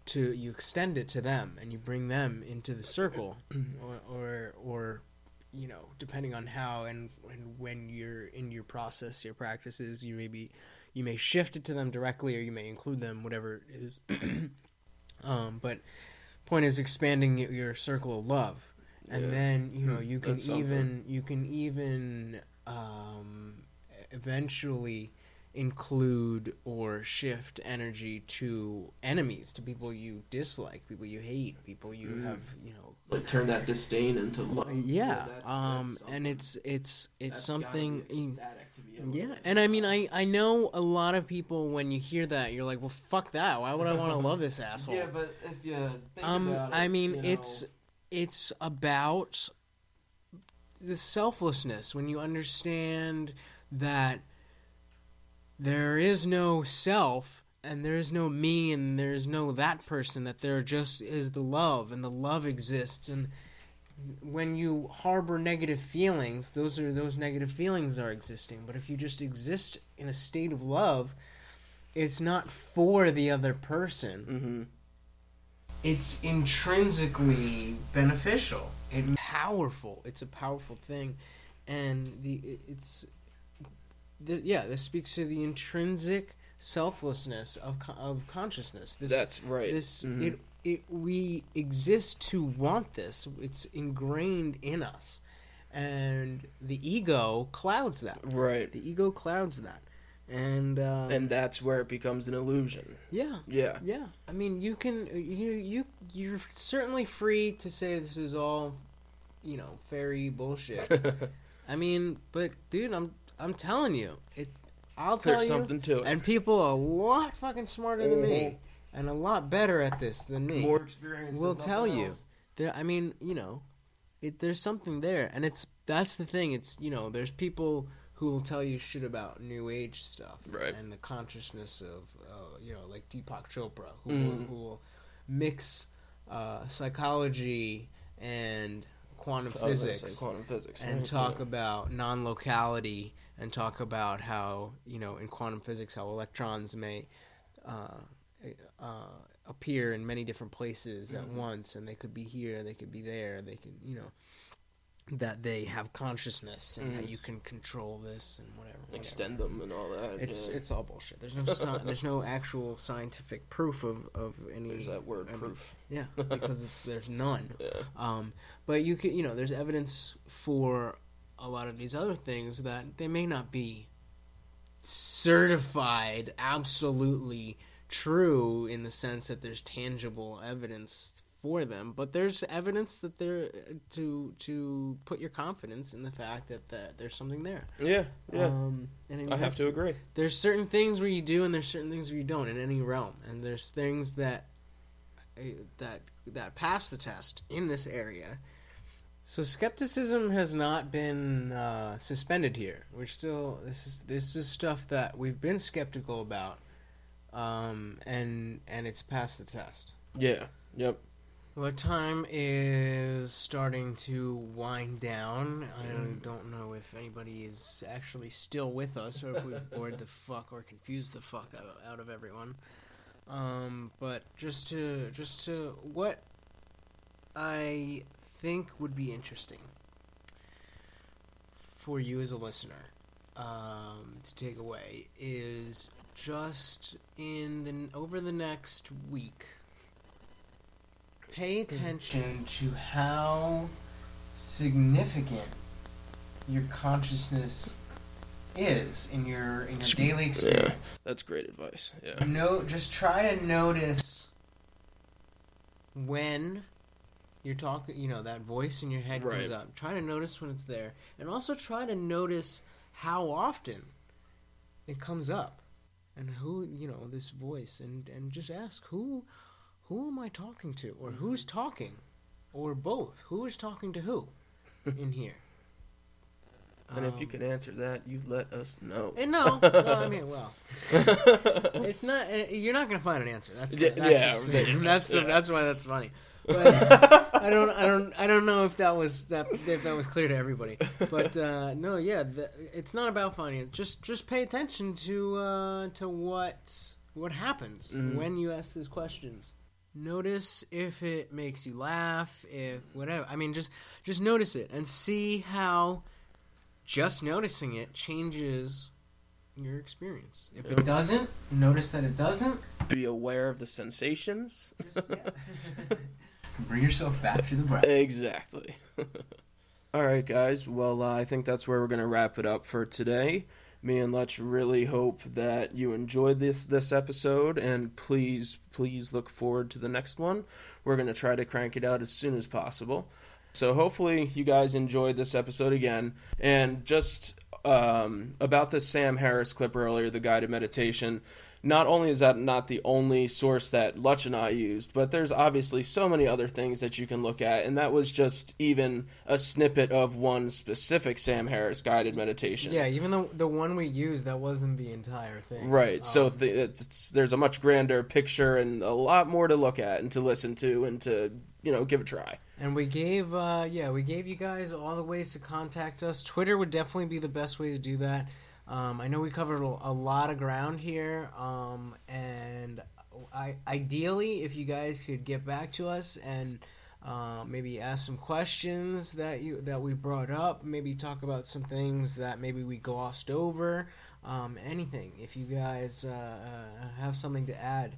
A: to you extend it to them and you bring them into the circle. Or, or or you know depending on how and, and when you're in your process your practices you may be you may shift it to them directly or you may include them whatever it is. Um, but point is expanding your circle of love. And
C: Yeah.
A: then you know you can even you can even um, eventually include or shift energy to enemies to people you dislike people you hate people you
C: Mm.
A: have you know
C: Like turn that disdain into love.
A: yeah,
C: that's-
A: um
C: that's
A: and it's it's it's something
C: be ecstatic to be
A: yeah, and I mean, I I know a lot of people when you hear that, you're like, well, fuck that. Why would I want to love this asshole?
C: Yeah, but if you think
A: um,
C: about it,
A: I mean,
C: you know,
A: it's it's about the selflessness when you understand that there is no self and there is no me and there is no that person that there just is the love and the love exists. And when you harbor negative feelings those are those negative feelings are existing. But if you just exist in a state of love it's not for the other person.
C: Mhm.
A: it's intrinsically beneficial. And powerful. It's a powerful thing, and the it's the, yeah. This speaks to the intrinsic selflessness of co- of consciousness. This,
C: That's right.
A: This
C: Mhm.
A: it it we exist to want this. It's ingrained in us, and the ego clouds that.
C: right,
A: The ego clouds that, and um,
C: and that's where it becomes an illusion.
A: yeah,
C: Yeah,
A: yeah, I mean, you can you you you're certainly free to say this is all, you know, fairy bullshit. I mean, but dude, I'm I'm telling you, it. I'll tell
C: there's
A: you,
C: something to it.
A: and people a lot fucking smarter than me,
C: Mhm.
A: and a lot better at this than me.
C: More experience.
A: will
C: than
A: tell
C: nothing
A: you.
C: else.
A: There, I mean, you know, it, there's something there, and it's that's the thing. It's you know, there's people who will tell you shit about new age stuff,
C: Right.
A: And the consciousness of, uh, you know, like Deepak Chopra, who,
C: Mhm.
A: will, who will mix uh, psychology and quantum
C: I was gonna
A: physics
C: quantum physics,
A: and
C: right?
A: talk
C: Yeah.
A: about non-locality and talk about how you know in quantum physics how electrons may uh, uh, appear in many different places at
C: Mhm.
A: once and they could be here they could be there they could you know that they have consciousness and that
C: Mhm.
A: you can control this and whatever. whatever.
C: Extend them and all that.
A: It's
C: yeah.
A: it's all bullshit. There's no sci- there's no actual scientific proof of of any.
C: There's that word
A: I mean,
C: proof.
A: yeah, because there's none.
C: Yeah.
A: Um, but you can, you know, there's evidence for a lot of these other things that they may not be certified absolutely true in the sense that there's tangible evidence for them, but there's evidence that they're to to put your confidence in the fact that, that there's something there.
C: Yeah, yeah.
A: Um, and I, mean,
C: I have to agree.
A: there's certain things where you do and there's certain things where you don't in any realm and there's things that uh, that that pass the test in this area so skepticism has not been uh, suspended here we're still this is this is stuff that we've been skeptical about um, and and it's passed the test
C: Yeah. Yep.
A: well, time is starting to wind down. I don't know if anybody is actually still with us or if we've bored the fuck or confused the fuck out, out of everyone. Um, but just to just to what I think would be interesting for you as a listener um, to take away is just in the over the next week pay attention to how significant your consciousness is in your in your daily experience.
C: That's great advice. Yeah.
A: No, just try to notice when you're talking. You know that voice in your head comes up. Try to notice when it's there, and also try to notice how often it comes up, and who you know this voice, and and just ask who who am I talking to, or who's talking, or both. Who is talking to who in here?
C: And if you
A: Um,
C: can answer that, you let us know.
A: and no, well, I mean, well, it's not. uh, You're not gonna find an answer. That's the,
C: Yeah,
A: that's
C: yeah,
A: the,
C: there you go.
A: that's the,
C: Yeah.
A: that's why that's funny. But I don't, I don't, I don't know if that was that if that was clear to everybody. But uh, no, yeah, the, it's not about finding it. Just just pay attention to uh, to what what happens
C: Mhm.
A: when you ask these questions. Notice if it makes you laugh, if whatever. I mean, just just notice it and see how just noticing it changes your experience. If it doesn't, notice that it doesn't.
C: Be aware of the sensations.
A: Just, yeah. Bring yourself back to the breath.
C: Exactly. All right, guys. Well, uh, I think that's where we're going to wrap it up for today. Me and Letch really hope that you enjoyed this this episode, and please, please look forward to the next one. We're going to try to crank it out as soon as possible. So hopefully you guys enjoyed this episode again. And just um, about the Sam Harris clip earlier, the guided meditation. Not only is that not the only source that Lutch and I used, but there's obviously so many other things that you can look at, and that was just even a snippet of one specific Sam Harris guided meditation.
A: Yeah, even though the one we used, that wasn't the entire thing.
C: Right. so
A: Um,
C: the, it's, it's, there's a much grander picture and a lot more to look at and to listen to and to you know give a try.
A: And we gave, uh, yeah, we gave you guys all the ways to contact us. Twitter would definitely be the best way to do that. Um, I know we covered a lot of ground here, um, and I, ideally, if you guys could get back to us and uh, maybe ask some questions that you that we brought up, maybe talk about some things that maybe we glossed over, um, anything. If you guys uh, uh, have something to add.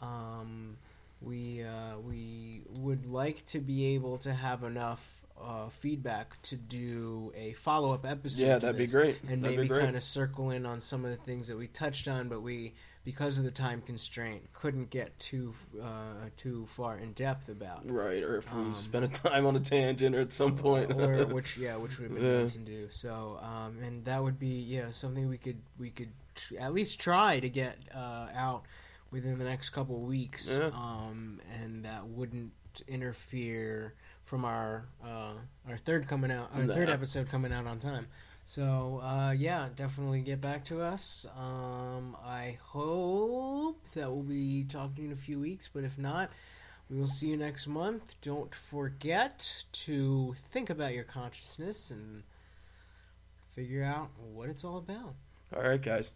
A: Um, we uh, we would like to be able to have enough uh, feedback to do a follow up episode.
C: Yeah, that'd be great.
A: And
C: That'd
A: maybe kind of circle in on some of the things that we touched on, but we because of the time constraint couldn't get too uh, too far in depth about.
C: Right. Or if we
A: Um,
C: spend a time on a tangent or at some point.
A: or which yeah, which we've been
C: Yeah.
A: to do. So, um, and that would be yeah something we could we could tr- at least try to get uh, out within the next couple weeks.
C: Yeah.
A: Um, and that wouldn't interfere from our uh, our third coming out our third episode coming out on time. So uh, yeah, definitely get back to us. Um, I hope that we'll be talking in a few weeks, but if not, we will see you next month. Don't forget to think about your consciousness and figure out what it's all about.
C: All right, guys.